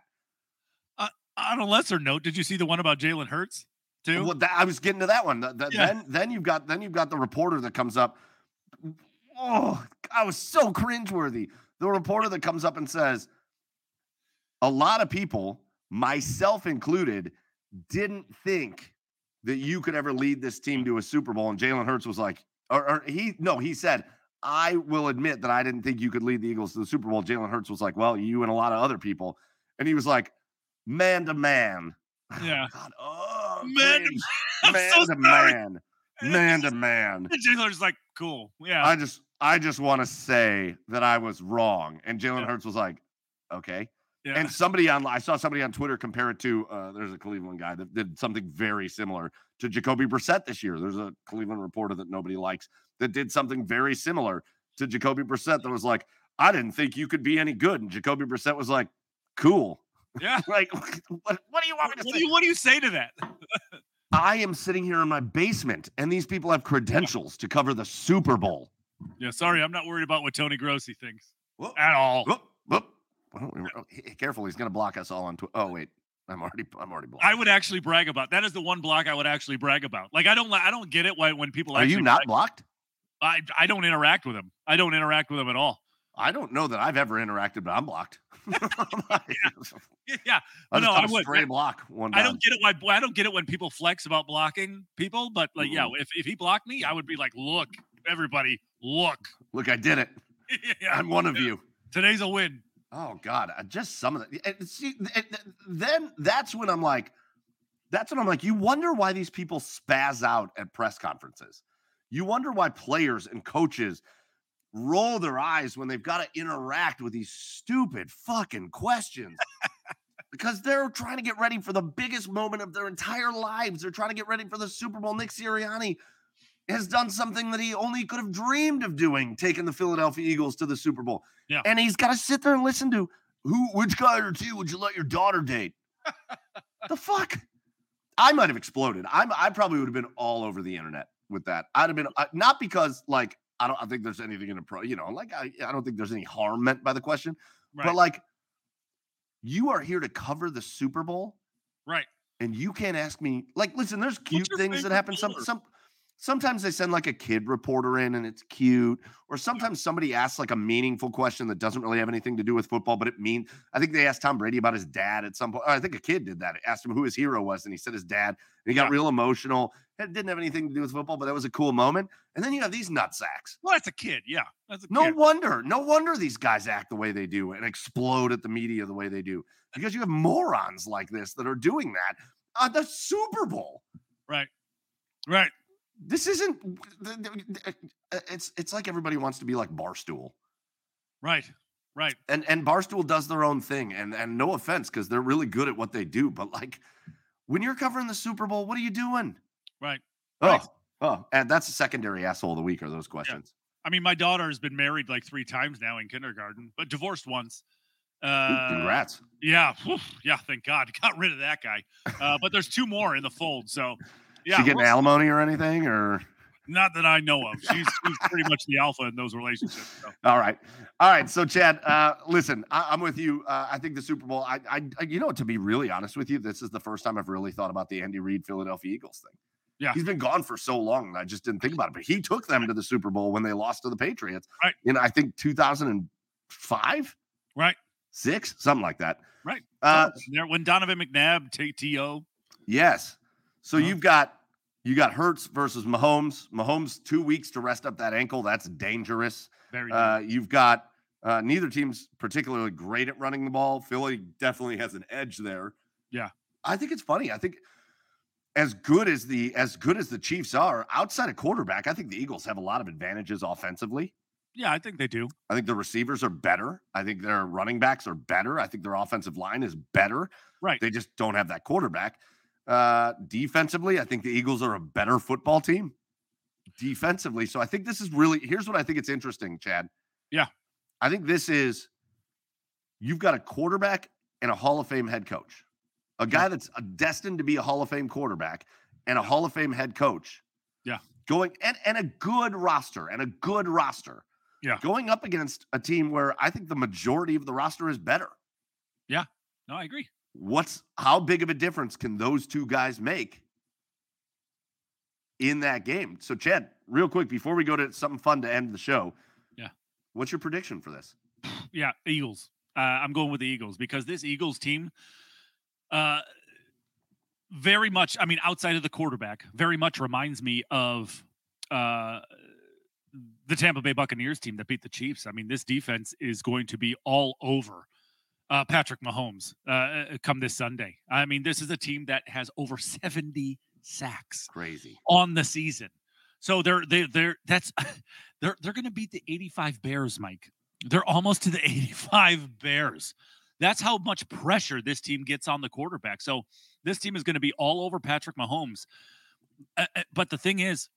Uh, on a lesser note, did you see the one about Jalen Hurts too? Well, that, I was getting to that one. The- the- Yeah. Then, then you've got then you've got the reporter that comes up. Oh, I was so cringeworthy. The reporter that comes up and says, "A lot of people, myself included, didn't think that you could ever lead this team to a Super Bowl." And Jalen Hurts was like, or, or he no, he said, "I will admit that I didn't think you could lead the Eagles to the Super Bowl." Jalen Hurts was like, "Well, you and a lot of other people," and he was like, "Man to man." Yeah. God, oh, Man. I'm man so to sorry. man, man to man. And Jalen Hurts is like, cool. Yeah. I just, I just want to say that I was wrong, and Jalen Yeah. Hurts was like, okay. yeah. And somebody on, I saw somebody on Twitter compare it to, uh, there's a Cleveland guy that did something very similar to Jacoby Brissett this year. There's a Cleveland reporter that nobody likes that did something very similar to Jacoby Brissett that was like, I didn't think you could be any good, and Jacoby Brissett was like, cool. yeah. Like, what, what do you want me to What say? do you What do you say to that? I am sitting here in my basement, and these people have credentials to cover the Super Bowl. Yeah. Sorry, I'm not worried about what Tony Grossi thinks Whoop, at all. whoop, whoop. Well, we- oh, careful, he's going to block us all on Twitter. Oh wait, I'm already, I'm already blocked. I would actually brag about. That is the one block I would actually brag about. Like I don't, I don't get it why when people Are you not brag- blocked? I, I don't interact with them. I don't interact with them at all. I don't know that I've ever interacted, but I'm blocked. Yeah. I No, I would. stray block one I don't get it why I don't get it when people flex about blocking people, but like, yeah, Mm-hmm. if, if he blocked me, I would be like, look, everybody, look. Look, I did it. yeah, I'm one of you. today's a win. Oh God, I- just some of the. and See, then that's when I'm like, that's when I'm like, you wonder why these people spaz out at press conferences. You wonder why players and coaches roll their eyes when they've got to interact with these stupid fucking questions. because they're trying to get ready for the biggest moment of their entire lives. They're trying to get ready for the Super Bowl. Nick Sirianni has done something that he only could have dreamed of doing, taking the Philadelphia Eagles to the Super Bowl. Yeah. And he's got to sit there and listen to who, which guy or two would you let your daughter date? the fuck? I might have exploded. I'm, I probably would have been all over the internet with that. I'd have been uh, not because like I don't. I think there's anything in a pro. You know, like I, I don't think there's any harm meant by the question. Right. But like, you are here to cover the Super Bowl, right. and you can't ask me. Like, listen, there's cute things that happen. Some some. Sometimes they send like a kid reporter in and it's cute, or sometimes somebody asks like a meaningful question that doesn't really have anything to do with football, but it mean. I think they asked Tom Brady about his dad at some point. I think a kid did that. Asked him who his hero was, and he said his dad. And he got Yeah. real emotional. It didn't have anything to do with football, but that was a cool moment. And then you have these nutsacks. Well, that's a kid. Yeah. That's a No kid. wonder, no wonder these guys act the way they do and explode at the media the way they do because you have morons like this that are doing that on the Super Bowl. Right. Right. This isn't. It's it's like everybody wants to be like Barstool, Right. Right. and and Barstool does their own thing. And and no offense, because they're really good at what they do, but like when you're covering the Super Bowl, what are you doing? Right. Oh, Right. oh, and that's the secondary asshole of the week. Are those questions? I mean, my daughter has been married like three times now in kindergarten, but divorced once. Ooh, Uh, Congrats. Yeah, whew, yeah. Thank God, got rid of that guy. Uh, but there's two more in the fold. So, yeah, she getting we'll- alimony or anything, or not that I know of. She's, she's pretty much the alpha in those relationships. So. All right, all right. So, Chad, uh, listen, I, I'm with you. Uh, I think the Super Bowl. I, I, you know, to be really honest with you, this is the first time I've really thought about the Andy Reid Philadelphia Eagles thing. Yeah. he's been gone for so long, I just didn't think about it. But he took them to the Super Bowl when they lost to the Patriots, Right. In I think 2005, Right, six, something like that. right. Uh, when Donovan McNabb, T- T.O., Yes. So Uh-huh. you've got you got Hurts versus Mahomes. Mahomes two weeks to rest up that ankle. That's dangerous. very Uh, you've got uh, neither team's particularly great at running the ball. Philly definitely has an edge there. Yeah. I think it's funny. I think as good as the as good as the Chiefs are outside of quarterback, I think the Eagles have a lot of advantages offensively. yeah, I think they do. I think the receivers are better. I think their running backs are better. I think their offensive line is better. Right. They just don't have that quarterback. Uh, defensively, I think the Eagles are a better football team defensively. So I think this is really here's what I think it's interesting, Chad. Yeah. I think this is you've got a quarterback and a Hall of Fame head coach, a guy that's uh, destined to be a Hall of Fame quarterback and a Hall of Fame head coach. Yeah. Going and, and a good roster and a good roster. Yeah. Going up against a team where I think the majority of the roster is better. Yeah. No, I agree. What's how big of a difference can those two guys make in that game? So, Chad, real quick before we go to something fun to end the show. Yeah. What's your prediction for this? Yeah, Eagles. Uh, I'm going with the Eagles because this Eagles team, uh, very much. I mean, outside of the quarterback, very much reminds me of uh, the Tampa Bay Buccaneers team that beat the Chiefs. I mean, this defense is going to be all over uh, Patrick Mahomes uh, come this Sunday. I mean, this is a team that has over 70 sacks Crazy. on the season. So they're they're they're that's they're they're going to beat the 85 Bears, Mike. They're almost to the 85 Bears. That's how much pressure this team gets on the quarterback. So this team is going to be all over Patrick Mahomes. Uh, uh, but the thing is,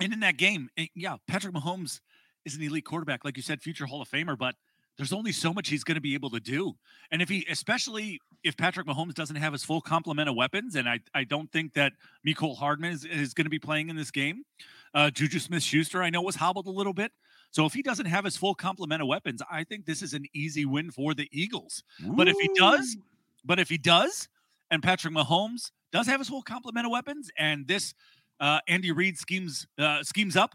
and in that game, eh, yeah, Patrick Mahomes is an elite quarterback, like you said, future Hall of Famer. But there's only so much he's going to be able to do. And if he, especially if Patrick Mahomes doesn't have his full complement of weapons, and I, I don't think that Mecole Hardman is, is going to be playing in this game. Uh, Juju Smith Schuster, I know, was hobbled a little bit. So if he doesn't have his full complement of weapons, I think this is an easy win for the Eagles. But if he does, but if he does, and Patrick Mahomes does have his full complement of weapons, and this uh, Andy Reid schemes uh, schemes up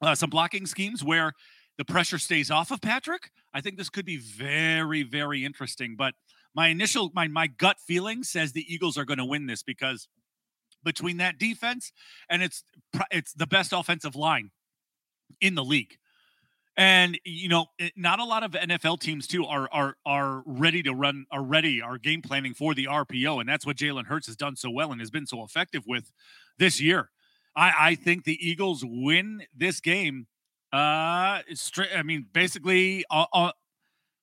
uh, some blocking schemes where the pressure stays off of Patrick, I think this could be very, very interesting. But my initial, my my gut feeling says the Eagles are going to win this because between that defense and it's it's the best offensive line in the league. And you know, not a lot of NFL teams too are are are ready to run, are ready, are game planning for the RPO, and that's what Jalen Hurts has done so well and has been so effective with this year. I, I think the Eagles win this game. Uh, straight. I mean, basically, uh, uh,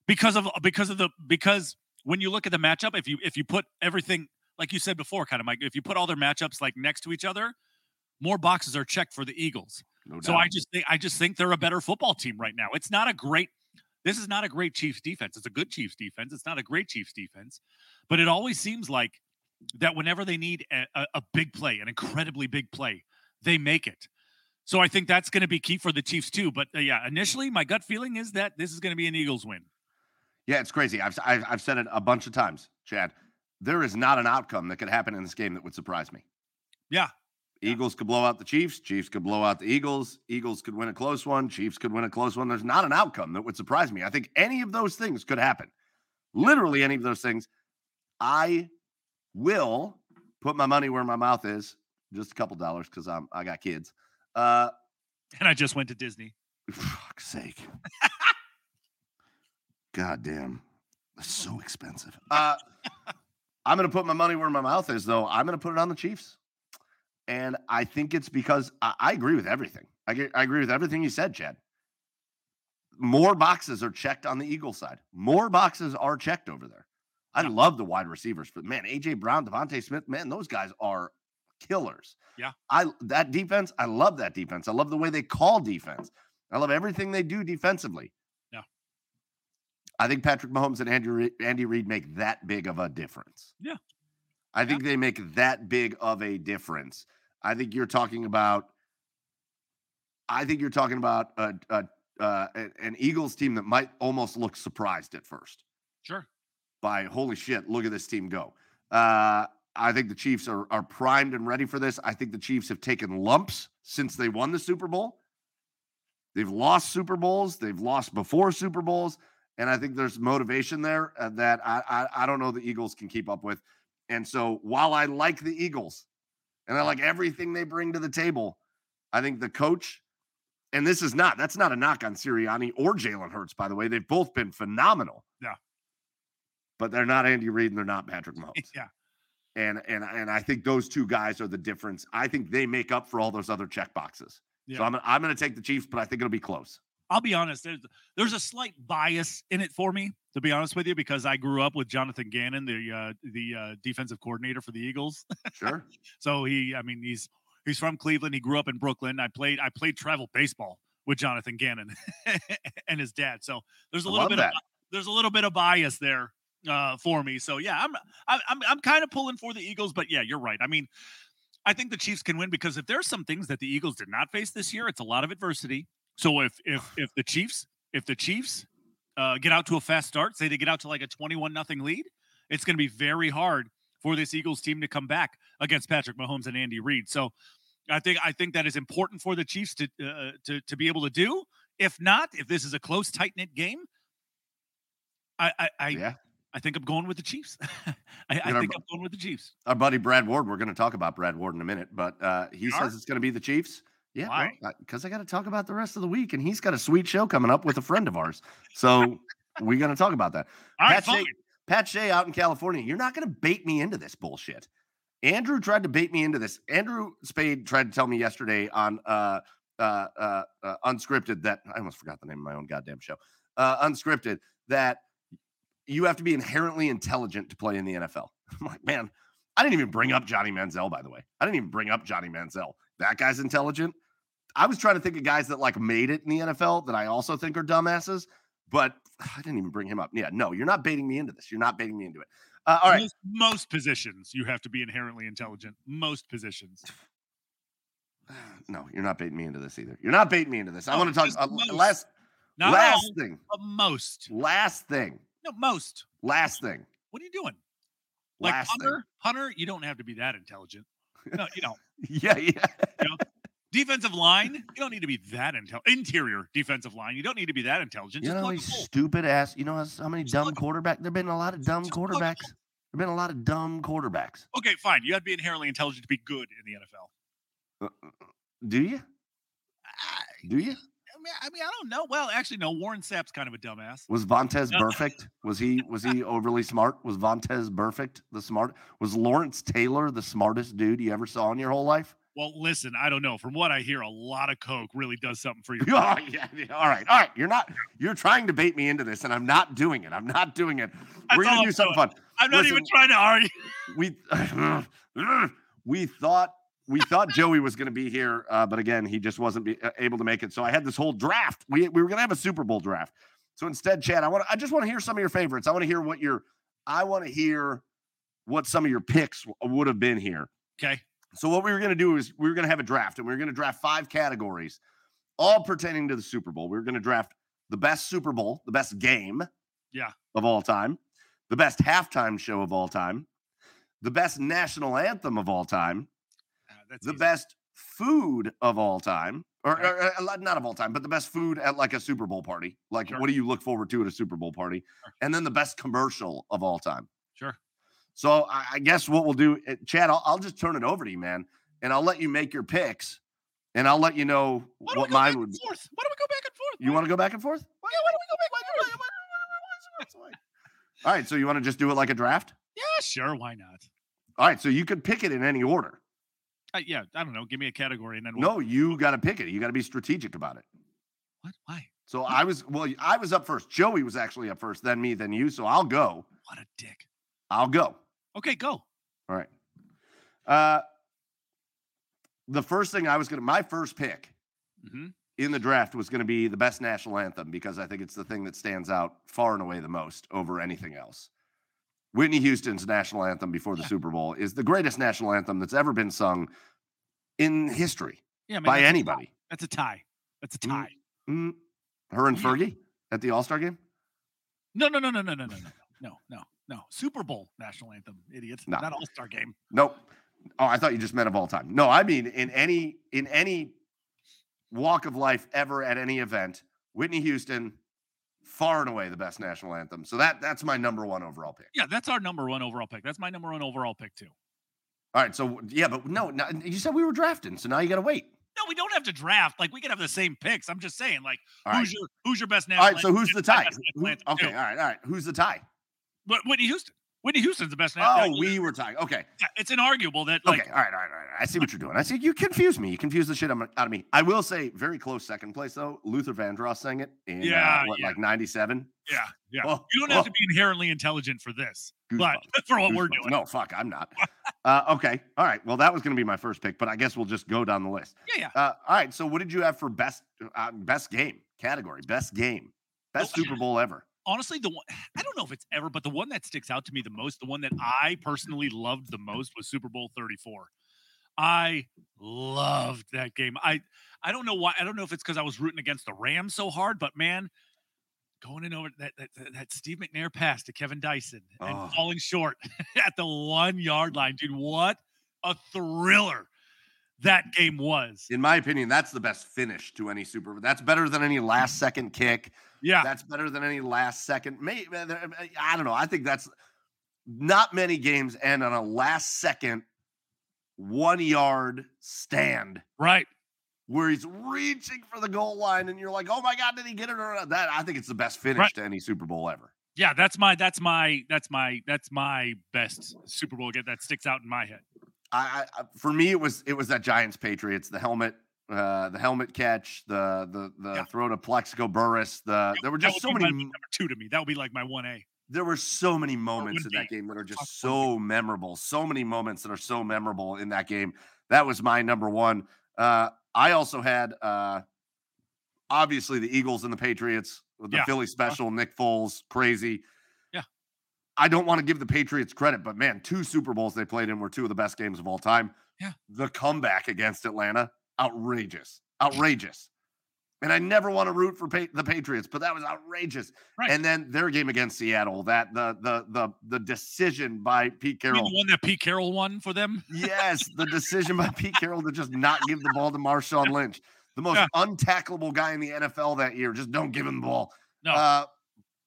because of because of the because when you look at the matchup, if you if you put everything like you said before, kind of Mike, if you put all their matchups like next to each other, more boxes are checked for the Eagles. No So. I just think I just think they're a better football team right now. It's not a great this is not a great Chiefs defense. It's a good Chiefs defense. It's not a great Chiefs defense, but it always seems like that whenever they need a, a, a big play, an incredibly big play, they make it. So I think that's going to be key for the Chiefs too. But uh, yeah, initially my gut feeling is that this is going to be an Eagles win. Yeah, it's crazy. I've, I've I've said it a bunch of times, Chad. There is not an outcome that could happen in this game that would surprise me. Yeah. Yeah. Eagles could blow out the Chiefs. Chiefs could blow out the Eagles. Eagles could win a close one. Chiefs could win a close one. There's not an outcome that would surprise me. I think any of those things could happen. Literally any of those things. I will put my money where my mouth is. Just a couple dollars because I'm I got kids. Uh, And I just went to Disney. fuck's sake. God damn. That's so expensive. Uh, I'm going to put my money where my mouth is, though. I'm going to put it on the Chiefs. And I think it's because I, I agree with everything. I, get, I agree with everything you said, Chad. More boxes are checked on the Eagle side. More boxes are checked over there. I love the wide receivers, but man, AJ Brown, DeVonta Smith, man, those guys are killers. Yeah. I that defense, I love that defense. I love the way they call defense. I love everything they do defensively. Yeah. I think Patrick Mahomes and Andy Re- Andy Reid make that big of a difference. Yeah. I think they make that big of a difference. I think you're talking about. I think you're talking about a, a, uh, an Eagles team that might almost look surprised at first Sure. by holy shit, look at this team go. Uh, I think the Chiefs are, are primed and ready for this. I think the Chiefs have taken lumps since they won the Super Bowl. They've lost Super Bowls, they've lost before Super Bowls, and I think there's motivation there uh, that I, I I don't know the Eagles can keep up with. And so while I like the Eagles and I like everything they bring to the table, I think the coach, and this is not that's not a knock on Sirianni or Jalen Hurts, by the way. They've both been phenomenal. Yeah. But they're not Andy Reid and they're not Patrick Mahomes. Yeah. And and and I think those two guys are the difference. I think they make up for all those other check boxes. Yeah. So I'm I'm going to take the Chiefs, but I think it'll be close. I'll be honest. There's there's a slight bias in it for me, to be honest with you, because I grew up with Jonathan Gannon, the uh, the uh, defensive coordinator for the Eagles. Sure. So he, I mean, he's he's from Cleveland. He grew up in Brooklyn. I played I played travel baseball with Jonathan Gannon and his dad. So there's a little bit that. of there's a little bit of bias there uh, for me. So yeah, I'm I'm I'm, I'm kind of pulling for the Eagles, but yeah, you're right. I mean, I think the Chiefs can win because if there's some things that the Eagles did not face this year, it's a lot of adversity. So if if if the Chiefs if the Chiefs uh, get out to a fast start, say they get out to like a 21 nothing lead, it's going to be very hard for this Eagles team to come back against Patrick Mahomes and Andy Reid. So I think I think that is important for the Chiefs to uh, to to be able to do. If not, if this is a close, tight knit game, I I I, Yeah. I think I'm going with the Chiefs. I, I think but- I'm going with the Chiefs. Our buddy Brad Ward, we're going to talk about Brad Ward in a minute, but uh, he You says are? it's going to be the Chiefs. Yeah? Because I got to talk about the rest of the week, and he's got a sweet show coming up with a friend of ours. So we're going to talk about that. All right, Pat fine. Shea, Pat Shea out in California, you're not going to bait me into this bullshit. Andrew tried to bait me into this. Andrew Spade tried to tell me yesterday on uh, uh, uh, uh, Unscripted that I almost forgot the name of my own goddamn show. Uh, unscripted that you have to be inherently intelligent to play in the NFL. I'm like, man, I didn't even bring up Johnny Manziel, by the way. I didn't even bring up Johnny Manziel. That guy's intelligent. I was trying to think of guys that like made it in the NFL that I also think are dumbasses, but I didn't even bring him up. Yeah, no, you're not baiting me into this. You're not baiting me into it. Uh, all right. Most, most positions you have to be inherently intelligent. Most positions. No, you're not baiting me into this either. You're not baiting me into this. I Oh, want to talk uh, last Not last all, thing. most. Last thing. No, most. Last thing. What are you doing? Like Last Hunter, Hunter, you don't have to be that intelligent. No, you don't. thing. Yeah, yeah. Defensive line, you don't need to be that intelligent. Interior defensive line, you don't need to be that intelligent. You Just know how many stupid ass. You know how, many Just dumb quarterbacks? There've been a lot of dumb quarterbacks. There've been a lot of dumb quarterbacks. Okay, fine. You have to be inherently intelligent to be good in the NFL. Uh, uh, uh, do you? Do you? I mean, I mean, I don't know. Well, actually, no. Warren Sapp's kind of a dumbass. Was Vontaze No. Burfict? Was he was he overly smart? Was Vontaze Burfict? The smart was Lawrence Taylor the smartest dude you ever saw in your whole life? Well, listen, I don't know. From what I hear, a lot of coke really does something for you. Oh, yeah, yeah, All right. All right. You're not you're trying to bait me into this, and I'm not doing it. I'm not doing it. That's We're gonna I'm do something doing. fun. I'm not Listen, even trying to argue. We we thought we thought Joey was going to be here, uh, but again, he just wasn't be, uh, able to make it. So I had this whole draft. We we were going to have a Super Bowl draft. So instead, Chad, I want I just want to hear some of your favorites. I want to hear what your I want to hear what some of your picks w- would have been here. Okay. So what we were going to do is we were going to have a draft, and we were going to draft five categories, all pertaining to the Super Bowl. We were going to draft the best Super Bowl, the best game, Yeah. of all time, the best halftime show of all time, the best national anthem of all time, that's the easy. best food of all time, or, Okay. or, uh, not of all time, but the best food at like a Super Bowl party. Like, Sure. what do you look forward to at a Super Bowl party? Sure. And then the best commercial of all time. Sure. So I, I guess what we'll do, uh, Chad, I'll, I'll just turn it over to you, man, and I'll let you make your picks, and I'll let you know what mine would. be. Why don't we go back and forth? You want to go back and forth? Yeah, why don't we go back and forth? All right, so you want to just do it like a draft? Yeah, sure. Why not? All right, so you could pick it in any order. Yeah, I don't know. Give me a category and then we'll, No, you got to pick it. You got to be strategic about it. What? Why? So I was well, I was up first. Joey was actually up first, then me, then you. So I'll go. What a dick. I'll go. Okay, go. All right. Uh the first thing I was gonna my first pick hmm in the draft was gonna be the best national anthem because I think it's the thing that stands out far and away the most over anything else. Whitney Houston's national anthem before the Yeah. Super Bowl is the greatest national anthem that's ever been sung in history Yeah, man, by that's, anybody. that's a tie. That's a Mm. tie. Mm, her and. Fergie at the All Star game? No, no, no, no, no, no, no, no, no, no, no. Super Bowl national anthem, idiot. No. Not All Star game. Nope. Oh, I thought you just meant of all time. No, I mean in any in any walk of life ever at any event, Whitney Houston, far and away the best national anthem. So that that's my number one overall pick. Yeah, that's our number one overall pick. That's my number one overall pick too. All right. So yeah, but no, no you said we were drafting, so now you got to wait. No, we don't have to draft. Like we can have the same picks. I'm just saying, like, All right. who's your who's your best All national? right. So who's the tie? Who- okay. All right. All right. Who's the tie? But Whitney Houston. Whitney Houston's the best. Oh, uh, we were talking. Okay. yeah, it's inarguable that like Okay. All right. All right. All right. I see what you're doing. I see you confuse me. You confuse the shit out of me. I will say, very close second place though. Luther Vandross sang it in uh, Yeah, what, yeah. like '97. yeah, yeah. Oh, you don't have oh. to be inherently intelligent for this, but Goosebumps. for what we're doing. No, fuck, I'm not. uh, okay, all right. Well, that was going to be my first pick, but I guess we'll just go down the list. Yeah, yeah. Uh, all right. So, what did you have for best uh, best game category? Best game, best Oh, Super Bowl ever. Honestly, the one I don't know if it's ever, but the one that sticks out to me the most, the one that I personally loved the most was Super Bowl 34. I loved that game. I I don't know why. I don't know if it's because I was rooting against the Rams so hard, but man, going in over that that, that, Steve McNair pass to Kevin Dyson and Oh. falling short at the one yard line, dude. What a thriller that game was. In my opinion, that's the best finish to any Super Bowl. That's better than any last second kick. Yeah, That's better than any last second. Maybe eh, eh, eh, I don't know. I think that's not many games end on a last second one yard stand right. where he's reaching for the goal line and you're like, oh my God, did he get it or not? That I think it's the best finish Right. to any Super Bowl ever. Yeah, that's my that's my that's my that's my best Super Bowl game that sticks out in my head. I, I for me it was it was that Giants Patriots, the helmet, uh, the helmet catch, the the the Yeah. throw to Plaxico Burress, the there were just so many number two to me. That would be like my one A. there were so many moments in that be. game that are just so memorable. So many moments that are so memorable in that game. That was my number one. Uh, I also had uh, obviously the Eagles and the Patriots, the Yeah. Philly special, Nick Foles, crazy. I don't want to give the Patriots credit, but man, two Super Bowls they played in were two of the best games of all time. Yeah. The comeback against Atlanta, outrageous, outrageous. And I never want to root for pa- the Patriots, but that was outrageous. Right. And then their game against Seattle, that the the the the decision by Pete Carroll. the one that Pete Carroll won for them? yes, the decision by Pete Carroll to just not give the ball to Marshawn Lynch, the most Yeah. untackleable guy in the NFL that year. Just don't give him the ball. No. Uh,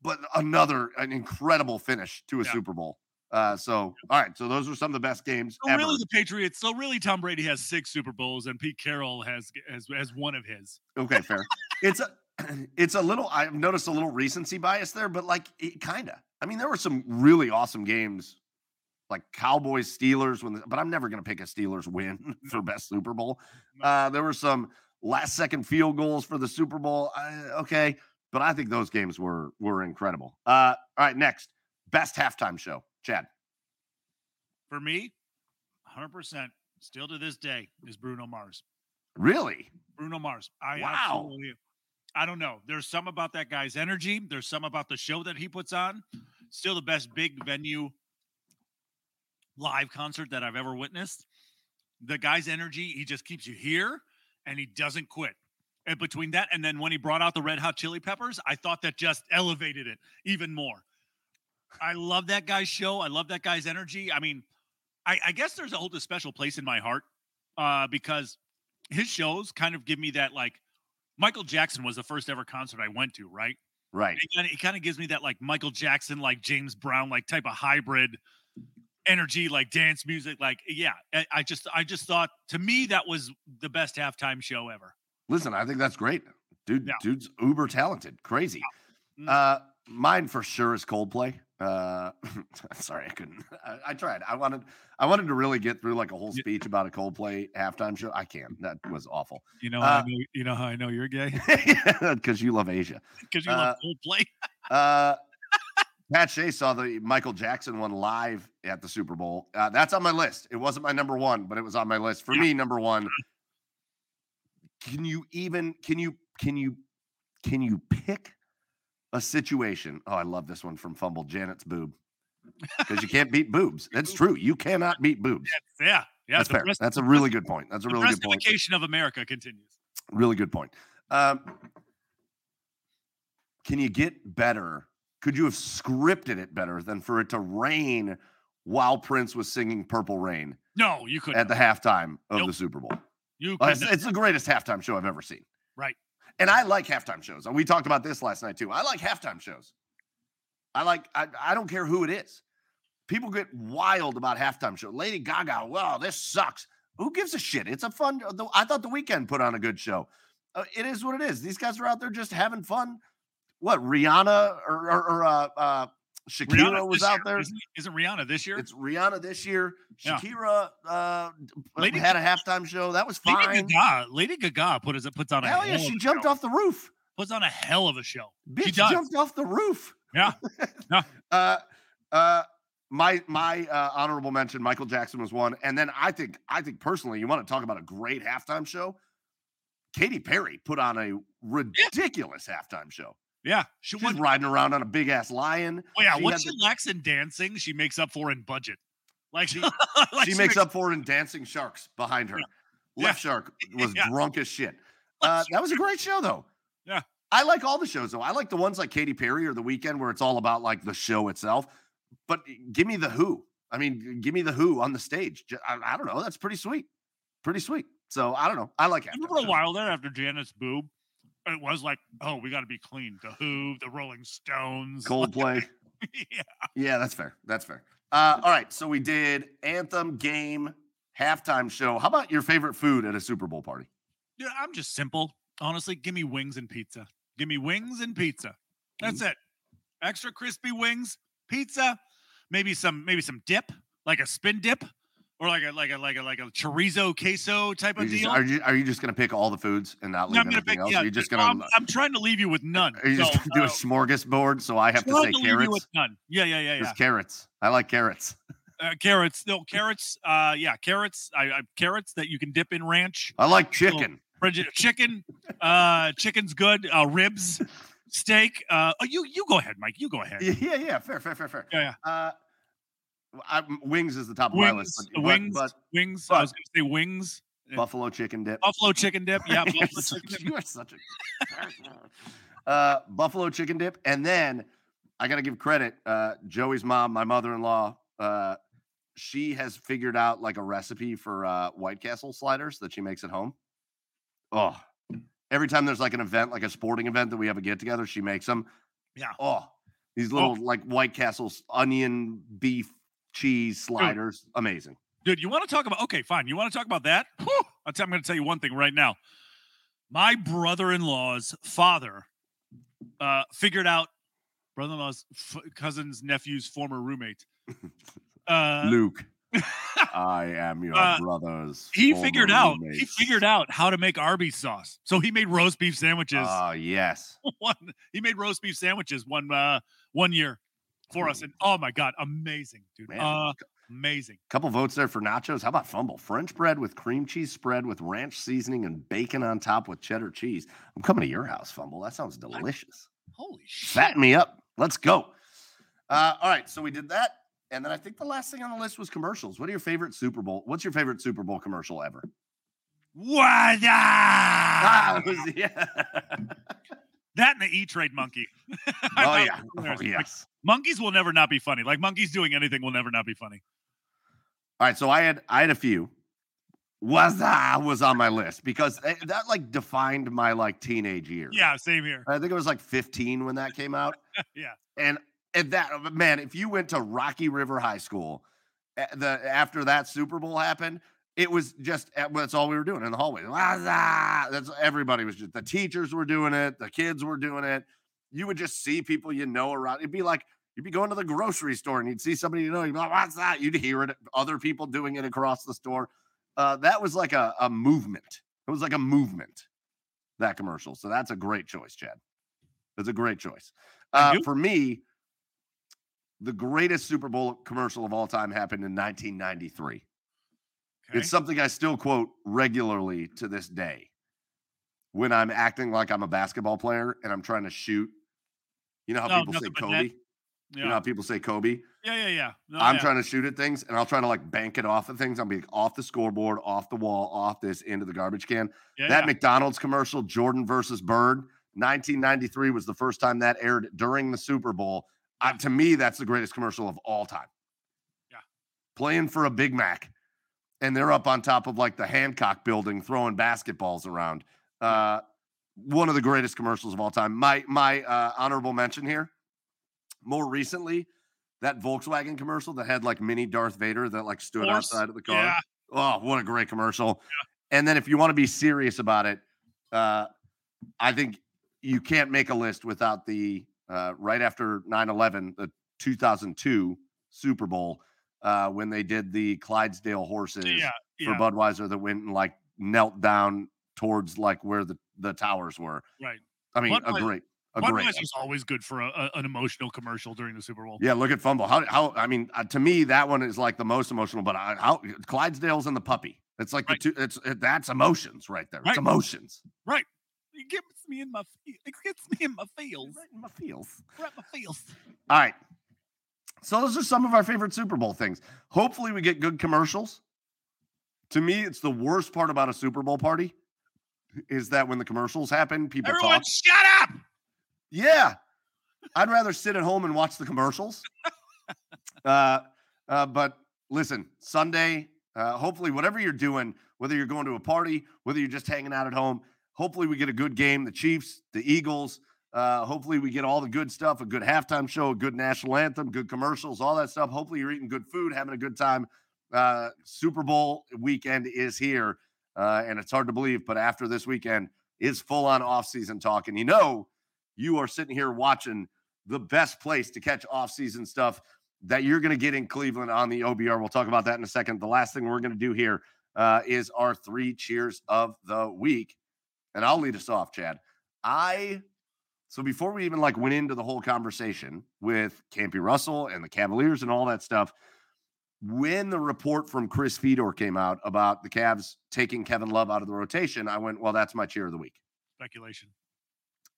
but another an incredible finish to a Yeah. Super Bowl. Uh, so all right, so those are some of the best games So ever. really, the Patriots. So really, Tom Brady has six Super Bowls, and Pete Carroll has has, has one of his. Okay, fair. it's a it's a little I've noticed a little recency bias there, but like it kinda. I mean, there were some really awesome games like Cowboys Steelers when, the, but I'm never going to pick a Steelers win for best Super Bowl. Uh, there were some last second field goals for the Super Bowl. Uh, okay, but I think those games were were incredible. Uh, all right, next best halftime show, Chad. For me, 100% still to this day is Bruno Mars. Really? Bruno Mars. I Wow. absolutely- I don't know. There's some about that guy's energy. There's some about the show that he puts on. Still the best big venue live concert that I've ever witnessed. The guy's energy, he just keeps you here and he doesn't quit. And between that and then when he brought out the red hot chili peppers, I thought that just elevated it even more. I love that guy's show. I love that guy's energy. I mean, I, I guess there's a a special place in my heart uh, because his shows kind of give me that like Michael Jackson was the first ever concert I went to, right? Right. It kind of, it kind of gives me that like Michael Jackson, like James Brown, like type of hybrid energy, like dance music. Like, yeah, I, I just, I just thought to me that was the best halftime show ever. Listen, I think that's great. Dude, Yeah. dude's uber talented. Crazy. Mm. Uh mine for sure is Coldplay. Uh sorry, I couldn't. I, I tried. I wanted I wanted to really get through like a whole speech about a Coldplay halftime show. I can't. That was awful. You know, Uh, how I know, you know how I know you're gay Because you love Asia. because you uh, love Coldplay. Uh Pat Shea saw the Michael Jackson one live at the Super Bowl. Uh, that's on my list. It wasn't my number one, but it was on my list. For Yeah. me, number one. Can you even can you can you can you pick a situation? Oh, I love this one from Fumble Janet's boob. Because you can't beat boobs. That's true. You cannot beat boobs. Yeah, yeah. That's fair. breast- That's a really good point. That's a really good point. of America continues. Really good point. Um, can you get better? Could you have scripted it better than for it to rain while Prince was singing "Purple Rain" No, you couldn't. at the halftime of Nope. the Super Bowl? You Uh, it's, it's the greatest halftime show I've ever seen. Right. And I like halftime shows. And we talked about this last night too. I like halftime shows. I like. I, I don't care who it is. People get wild about halftime show. Lady Gaga. Well, this sucks. Who gives a shit? It's a fun. I thought the Weeknd put on a good show. Uh, it is what it is. These guys are out there just having fun. What Rihanna or, or, or uh, uh, Shakira Rihanna was out year, there. Isn't, isn't Rihanna this year? It's Rihanna this year. Yeah. Shakira uh, Lady had a halftime show. That was fine. Lady. Gaga. Lady Gaga put puts on a Hell hell yeah, she a jumped show. off the roof. Puts on a hell of a show. Bitch does. jumped off the roof. Yeah. Yeah. uh, uh, my my uh, honorable mention, Michael Jackson was one, and then I think I think personally, you want to talk about a great halftime show. Katy Perry put on a ridiculous halftime show. Yeah, she won. riding around on a big ass lion. Oh, yeah, she what she the- lacks in dancing, she makes up for in budget. Like She- like she makes up for it in dancing sharks behind her. Yeah. Left shark was Yeah. drunk as shit. Uh, that was a great show though. Yeah. I like all the shows though. I like the ones like Katy Perry or The Weeknd where it's all about like the show itself. But give me the Who. I mean, give me the Who on the stage. I, I don't know. That's pretty sweet. Pretty sweet. So I don't know. I like it. Remember a while there after Janet's boob, it was like, oh, we got to be clean. The Who, the Rolling Stones, Coldplay. yeah. Yeah, that's fair. That's fair. Uh, all right. So we did anthem, game, halftime show. How about your favorite food at a Super Bowl party? Yeah, I'm just simple. Honestly, give me wings and pizza. Give me wings and pizza. That's it. Extra crispy wings, pizza, maybe some maybe some dip, like a spin dip, or like a like a like a like a chorizo queso type Are of just, deal. are, you, are you just going to pick all the foods and not No, leave gonna anything pick. else? Yeah, are you just going I'm, I'm trying to leave you with none. are you just So, to do a uh, smorgasbord so I have to trying say to leave you carrots? with none. Yeah, yeah, yeah, yeah. carrots. I like carrots. Uh, carrots. No carrots. Uh, yeah, carrots. I, I carrots that you can dip in ranch. I like chicken. Bridget, chicken. Uh, chicken's good. Uh, ribs, steak. Uh, oh, you you go ahead, Mike. You go ahead. Yeah, yeah, yeah. Fair, fair, fair, fair. Yeah, yeah. Uh, I, wings is the top of my list. But, wings, but, wings. but- I was gonna say wings. buffalo chicken dip. Buffalo chicken dip. Yeah, buffalo chicken dip. you are such a uh, buffalo chicken dip, and then I got to give credit. Uh, Joey's mom, my mother-in-law, uh, she has figured out like a recipe for uh, White Castle sliders that she makes at home. Oh, every time there's like an event, like a sporting event that we have a get together, she makes them. Yeah. Oh, these little like White Castle's onion, beef, cheese sliders, amazing. Dude, you want to talk about? Okay, fine. You want to talk about that? Whew, I'm going to tell you one thing right now. My brother-in-law's father uh, figured out brother-in-law's f- cousin's nephew's former roommate Uh, Luke. I am your Uh, brother's. he figured out he figured out how to make Arby's sauce. So he made roast beef sandwiches. Oh yes. one he made roast beef sandwiches one uh one year for us. And oh my god, amazing, dude. Man. Uh amazing. Couple votes there for nachos. How about fumble? French bread with cream cheese spread with ranch seasoning and bacon on top with cheddar cheese. I'm coming to your house, fumble. That sounds delicious. Holy shit. Fatten me up. Let's go. Uh, all right, so we did that, and then I think the last thing on the list was commercials. What are your favorite Super Bowl? What's your favorite Super Bowl commercial ever? What? Ah, was- yeah. That and the E Trade monkey. Oh yeah. Oh, yes. Monkeys will never not be funny. Like monkeys doing anything will never not be funny. All right, so I had I had a few. Was was on my list because eh, that like defined my like teenage years. Yeah, same here. I think it was like 15 when that came out. Yeah. And and that uh, man, if you went to Rocky River High School, eh, the after that Super Bowl happened, it was just eh, that's all we were doing in the hallway. Wazza! That's everybody was just the teachers were doing it, the kids were doing it. You would just see people you know around. It'd be like you'd be going to the grocery store and you'd see somebody you know. You'd be like, "What's that?" You'd hear it. Other people doing it across the store. Uh, that was like a, a movement. It was like a movement. That commercial. So that's a great choice, Chad. It's a great choice. Uh, for me, the greatest Super Bowl commercial of all time happened in 1993. Okay. It's something I still quote regularly to this day when I'm acting like I'm a basketball player and I'm trying to shoot. You know how No, people say Kobe? net. You know how people say Kobe? yeah, yeah, yeah. No, I'm yeah. trying to shoot at things and I'll try to like bank it off of things. I'll be like, off the scoreboard, off the wall, off this, into the garbage can. yeah, that yeah. McDonald's commercial, Jordan versus Bird, 1993 was the first time that aired during the Super Bowl. Uh, to me, that's the greatest commercial of all time. Yeah. Playing for a Big Mac, and they're up on top of like the Hancock building throwing basketballs around. Uh, one of the greatest commercials of all time. My my uh, honorable mention here. More recently, that Volkswagen commercial that had like mini Darth Vader that like stood Horse. outside of the car. Yeah. Oh, what a great commercial. And then if you want to be serious about it, uh, I think you can't make a list without the uh, right after 9-11, the 2002 Super Bowl, uh, when they did the Clydesdale horses Yeah. for Budweiser that went and like knelt down towards like where the, the towers were. Right. I mean, a great, a great. Budweiser's always good for a, a- an emotional commercial during the Super Bowl. Yeah, look at fumble. How how I mean, uh, to me that one is like the most emotional. But I, how Clydesdale's and the puppy. It's like Right. the two. It's it, that's emotions right there. Right. It's emotions. Right. It gets me in my it gets me in my feels. Right in my feels. Right in my feels. All right. So those are some of our favorite Super Bowl things. Hopefully, we get good commercials. To me, it's the worst part about a Super Bowl party is that when the commercials happen, people Everyone, talk. shut up. Yeah. I'd rather sit at home and watch the commercials. uh, uh, but listen, Sunday, uh, hopefully, whatever you're doing, whether you're going to a party, whether you're just hanging out at home, hopefully we get a good game. The Chiefs, the Eagles. Uh, hopefully we get all the good stuff, a good halftime show, a good national anthem, good commercials, all that stuff. Hopefully you're eating good food, having a good time. Uh, Super Bowl weekend is here, uh, and it's hard to believe, but after this weekend is full on off-season talk, and you know you are sitting here watching the best place to catch off-season stuff that you're going to get in Cleveland on the OBR. We'll talk about that in a second. The last thing we're going to do here uh, is our three cheers of the week, and I'll lead us off, Chad. I so before we even like went into the whole conversation with Campy Russell and the Cavaliers and all that stuff, when the report from Chris Fedor came out about the Cavs taking Kevin Love out of the rotation, I went, "Well, that's my cheer of the week." Speculation.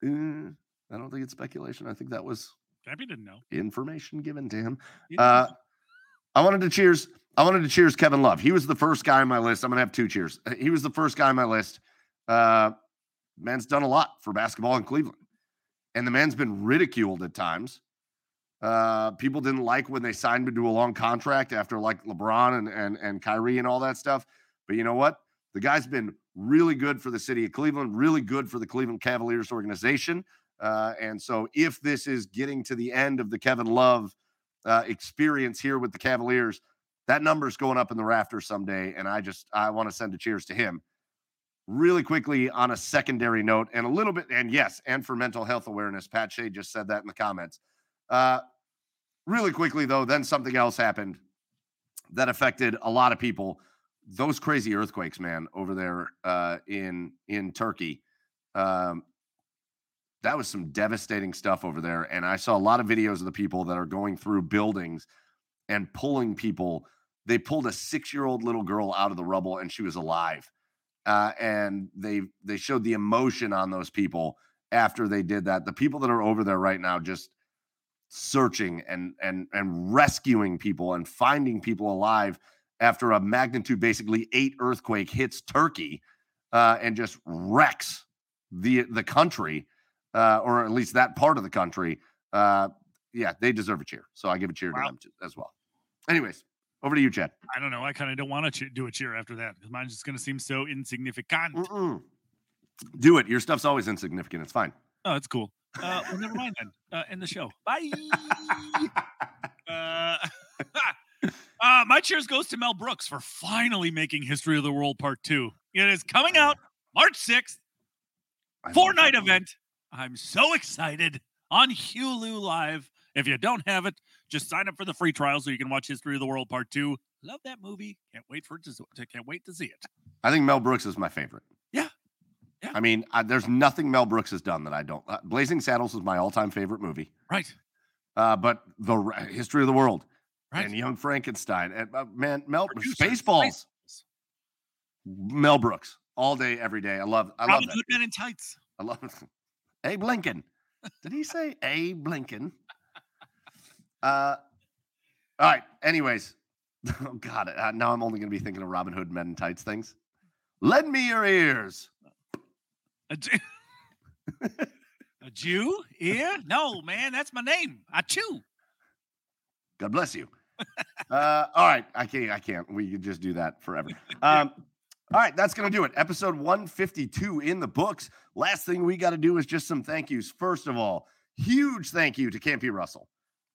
Uh, I don't think it's speculation. I think that was Campy didn't know. information given to him. Uh. I wanted to cheers. I wanted to cheers Kevin Love. He was the first guy on my list. I'm gonna have two cheers. Uh, He was the first guy on my list. Uh, man's done a lot for basketball in Cleveland, and the man's been ridiculed at times. Uh, people didn't like when they signed him to a long contract after like LeBron and and and Kyrie and all that stuff. But you know what? The guy's been really good for the city of Cleveland, really good for the Cleveland Cavaliers organization. Uh, and so, if this is getting to the end of the Kevin Love uh, experience here with the Cavaliers, that number's going up in the rafters someday. And I just I want to send a cheers to him. Really quickly on a secondary note, and a little bit, and yes, and for mental health awareness. Pat Shea just said that in the comments. Uh, really quickly though, then something else happened. that affected a lot of people. Those crazy earthquakes, man, over there uh, in in Turkey. Um, that was some devastating stuff over there. And I saw a lot of videos of the people that are going through buildings and pulling people. They pulled a six-year-old little girl out of the rubble, and she was alive. Uh, and they they showed the emotion on those people after they did that. The people that are over there right now just searching and and and rescuing people and finding people alive after a magnitude basically eight earthquake hits Turkey uh, and just wrecks the the country uh, or at least that part of the country. Uh, yeah, they deserve a cheer. So I give a cheer wow. to them too, as well. Anyways, over to you, Chad. I don't know. I kind of don't want to do a cheer after that because mine's just going to seem so insignificant. Mm-mm. Do it. Your stuff's always insignificant. It's fine. Oh, it's cool. Uh, well, never mind then. Uh, end the show. Bye. uh, uh, my cheers goes to Mel Brooks for finally making History of the World Part Two. It is coming out March sixth. Four night event. I'm so excited on Hulu Live. If you don't have it, just sign up for the free trial so you can watch History of the World Part Two. Love that movie. Can't wait for it to can't wait to see it. I think Mel Brooks is my favorite. Yeah. Yeah. I mean, I, there's nothing Mel Brooks has done that I don't. Uh, Blazing Saddles is my all-time favorite movie. Right. Uh, but the History of the World right. and Young Frankenstein and uh, man, Mel Producer. Spaceballs. Space. Mel Brooks all day, every day. I love. I Robin love Hood Men in Tights. I love it. Abe Lincoln. Did he say Abe Lincoln? Uh, all right. Anyways, oh God, uh, now I'm only going to be thinking of Robin Hood Men in Tights things. Lend me your ears. A, Jew? a Jew? Ear? No, man, that's my name. I chew. God bless you. uh, all right, I can't. I can't. We could just do that forever. Um, all right, that's going to do it. Episode 152 in the books. Last thing we got to do is just some thank yous. First of all, huge thank you to Campy Russell,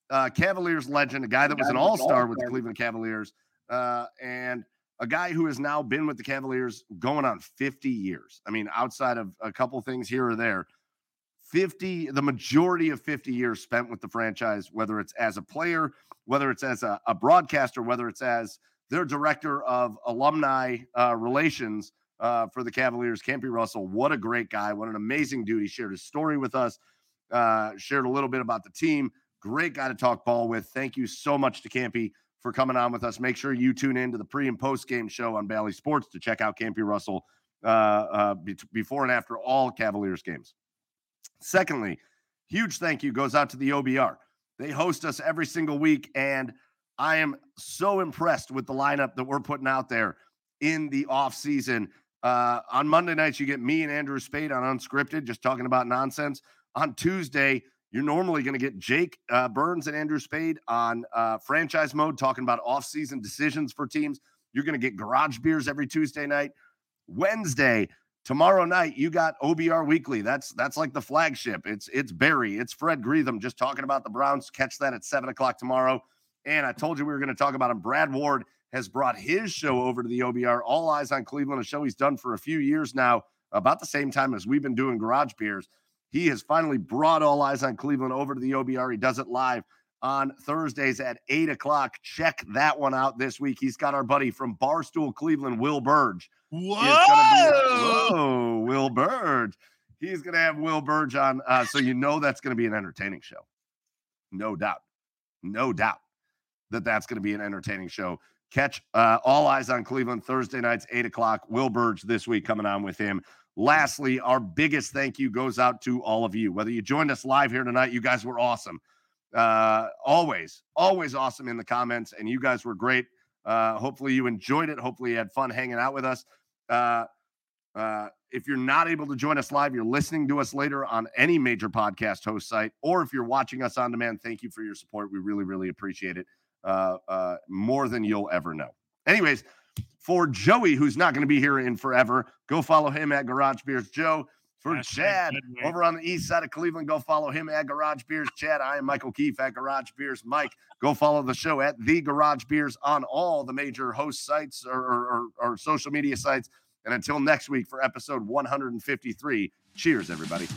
uh, Cavaliers legend, a guy that was an all star with the Cleveland Cavaliers, uh, and a guy who has now been with the Cavaliers going on 50 years. I mean, outside of a couple things here or there, 50, the majority of 50 years spent with the franchise, whether it's as a player, whether it's as a, a broadcaster, whether it's as their director of alumni uh, relations uh, for the Cavaliers, Campy Russell. What a great guy. What an amazing dude. He shared his story with us, uh, shared a little bit about the team. Great guy to talk ball with. Thank you so much to Campy for coming on with us. Make sure you tune in to the pre and post game show on Bally Sports to check out Campy Russell uh, uh, be- before and after all Cavaliers games. Secondly, huge thank you goes out to the OBR. They host us every single week, and I am so impressed with the lineup that we're putting out there in the off season. Uh, on Monday nights, you get me and Andrew Spade on Unscripted, just talking about nonsense. On Tuesday, you're normally going to get Jake uh, Burns and Andrew Spade on uh, franchise mode, talking about off-season decisions for teams. You're going to get Garage Beers every Tuesday night. Wednesday, tomorrow night, you got OBR Weekly. That's that's like the flagship. It's it's Barry, it's Fred Greetham just talking about the Browns. Catch that at seven o'clock tomorrow. And I told you we were going to talk about him. Brad Ward has brought his show over to the OBR, All Eyes on Cleveland, a show he's done for a few years now, about the same time as we've been doing Garage Beers. He has finally brought All Eyes on Cleveland over to the OBR. He does it live on Thursdays at 8 o'clock. Check that one out this week. He's got our buddy from Barstool Cleveland, Will Burge. Whoa! Be, whoa, Will Burge. He's going to have Will Burge on. Uh, so you know that's going to be an entertaining show. No doubt. No doubt that that's going to be an entertaining show. Catch uh, All Eyes on Cleveland Thursday nights, 8 o'clock. Will Burge this week coming on with him. Lastly, our biggest thank you goes out to all of you. Whether you joined us live here tonight, you guys were awesome. Uh, always, always awesome in the comments, and you guys were great. Uh, hopefully, you enjoyed it. Hopefully, you had fun hanging out with us. Uh, uh, if you're not able to join us live, you're listening to us later on any major podcast host site, or if you're watching us on demand, thank you for your support. We really, really appreciate it uh, uh, more than you'll ever know. Anyways, for Joey, who's not going to be here in forever, go follow him at Garage Beers Joe. For Chad over on the east side of Cleveland, go follow him at Garage Beers. Chad, I am Michael Keefe at Garage Beers. Mike, go follow the show at The Garage Beers on all the major host sites or, or, or social media sites. And until next week for episode 153, cheers, everybody.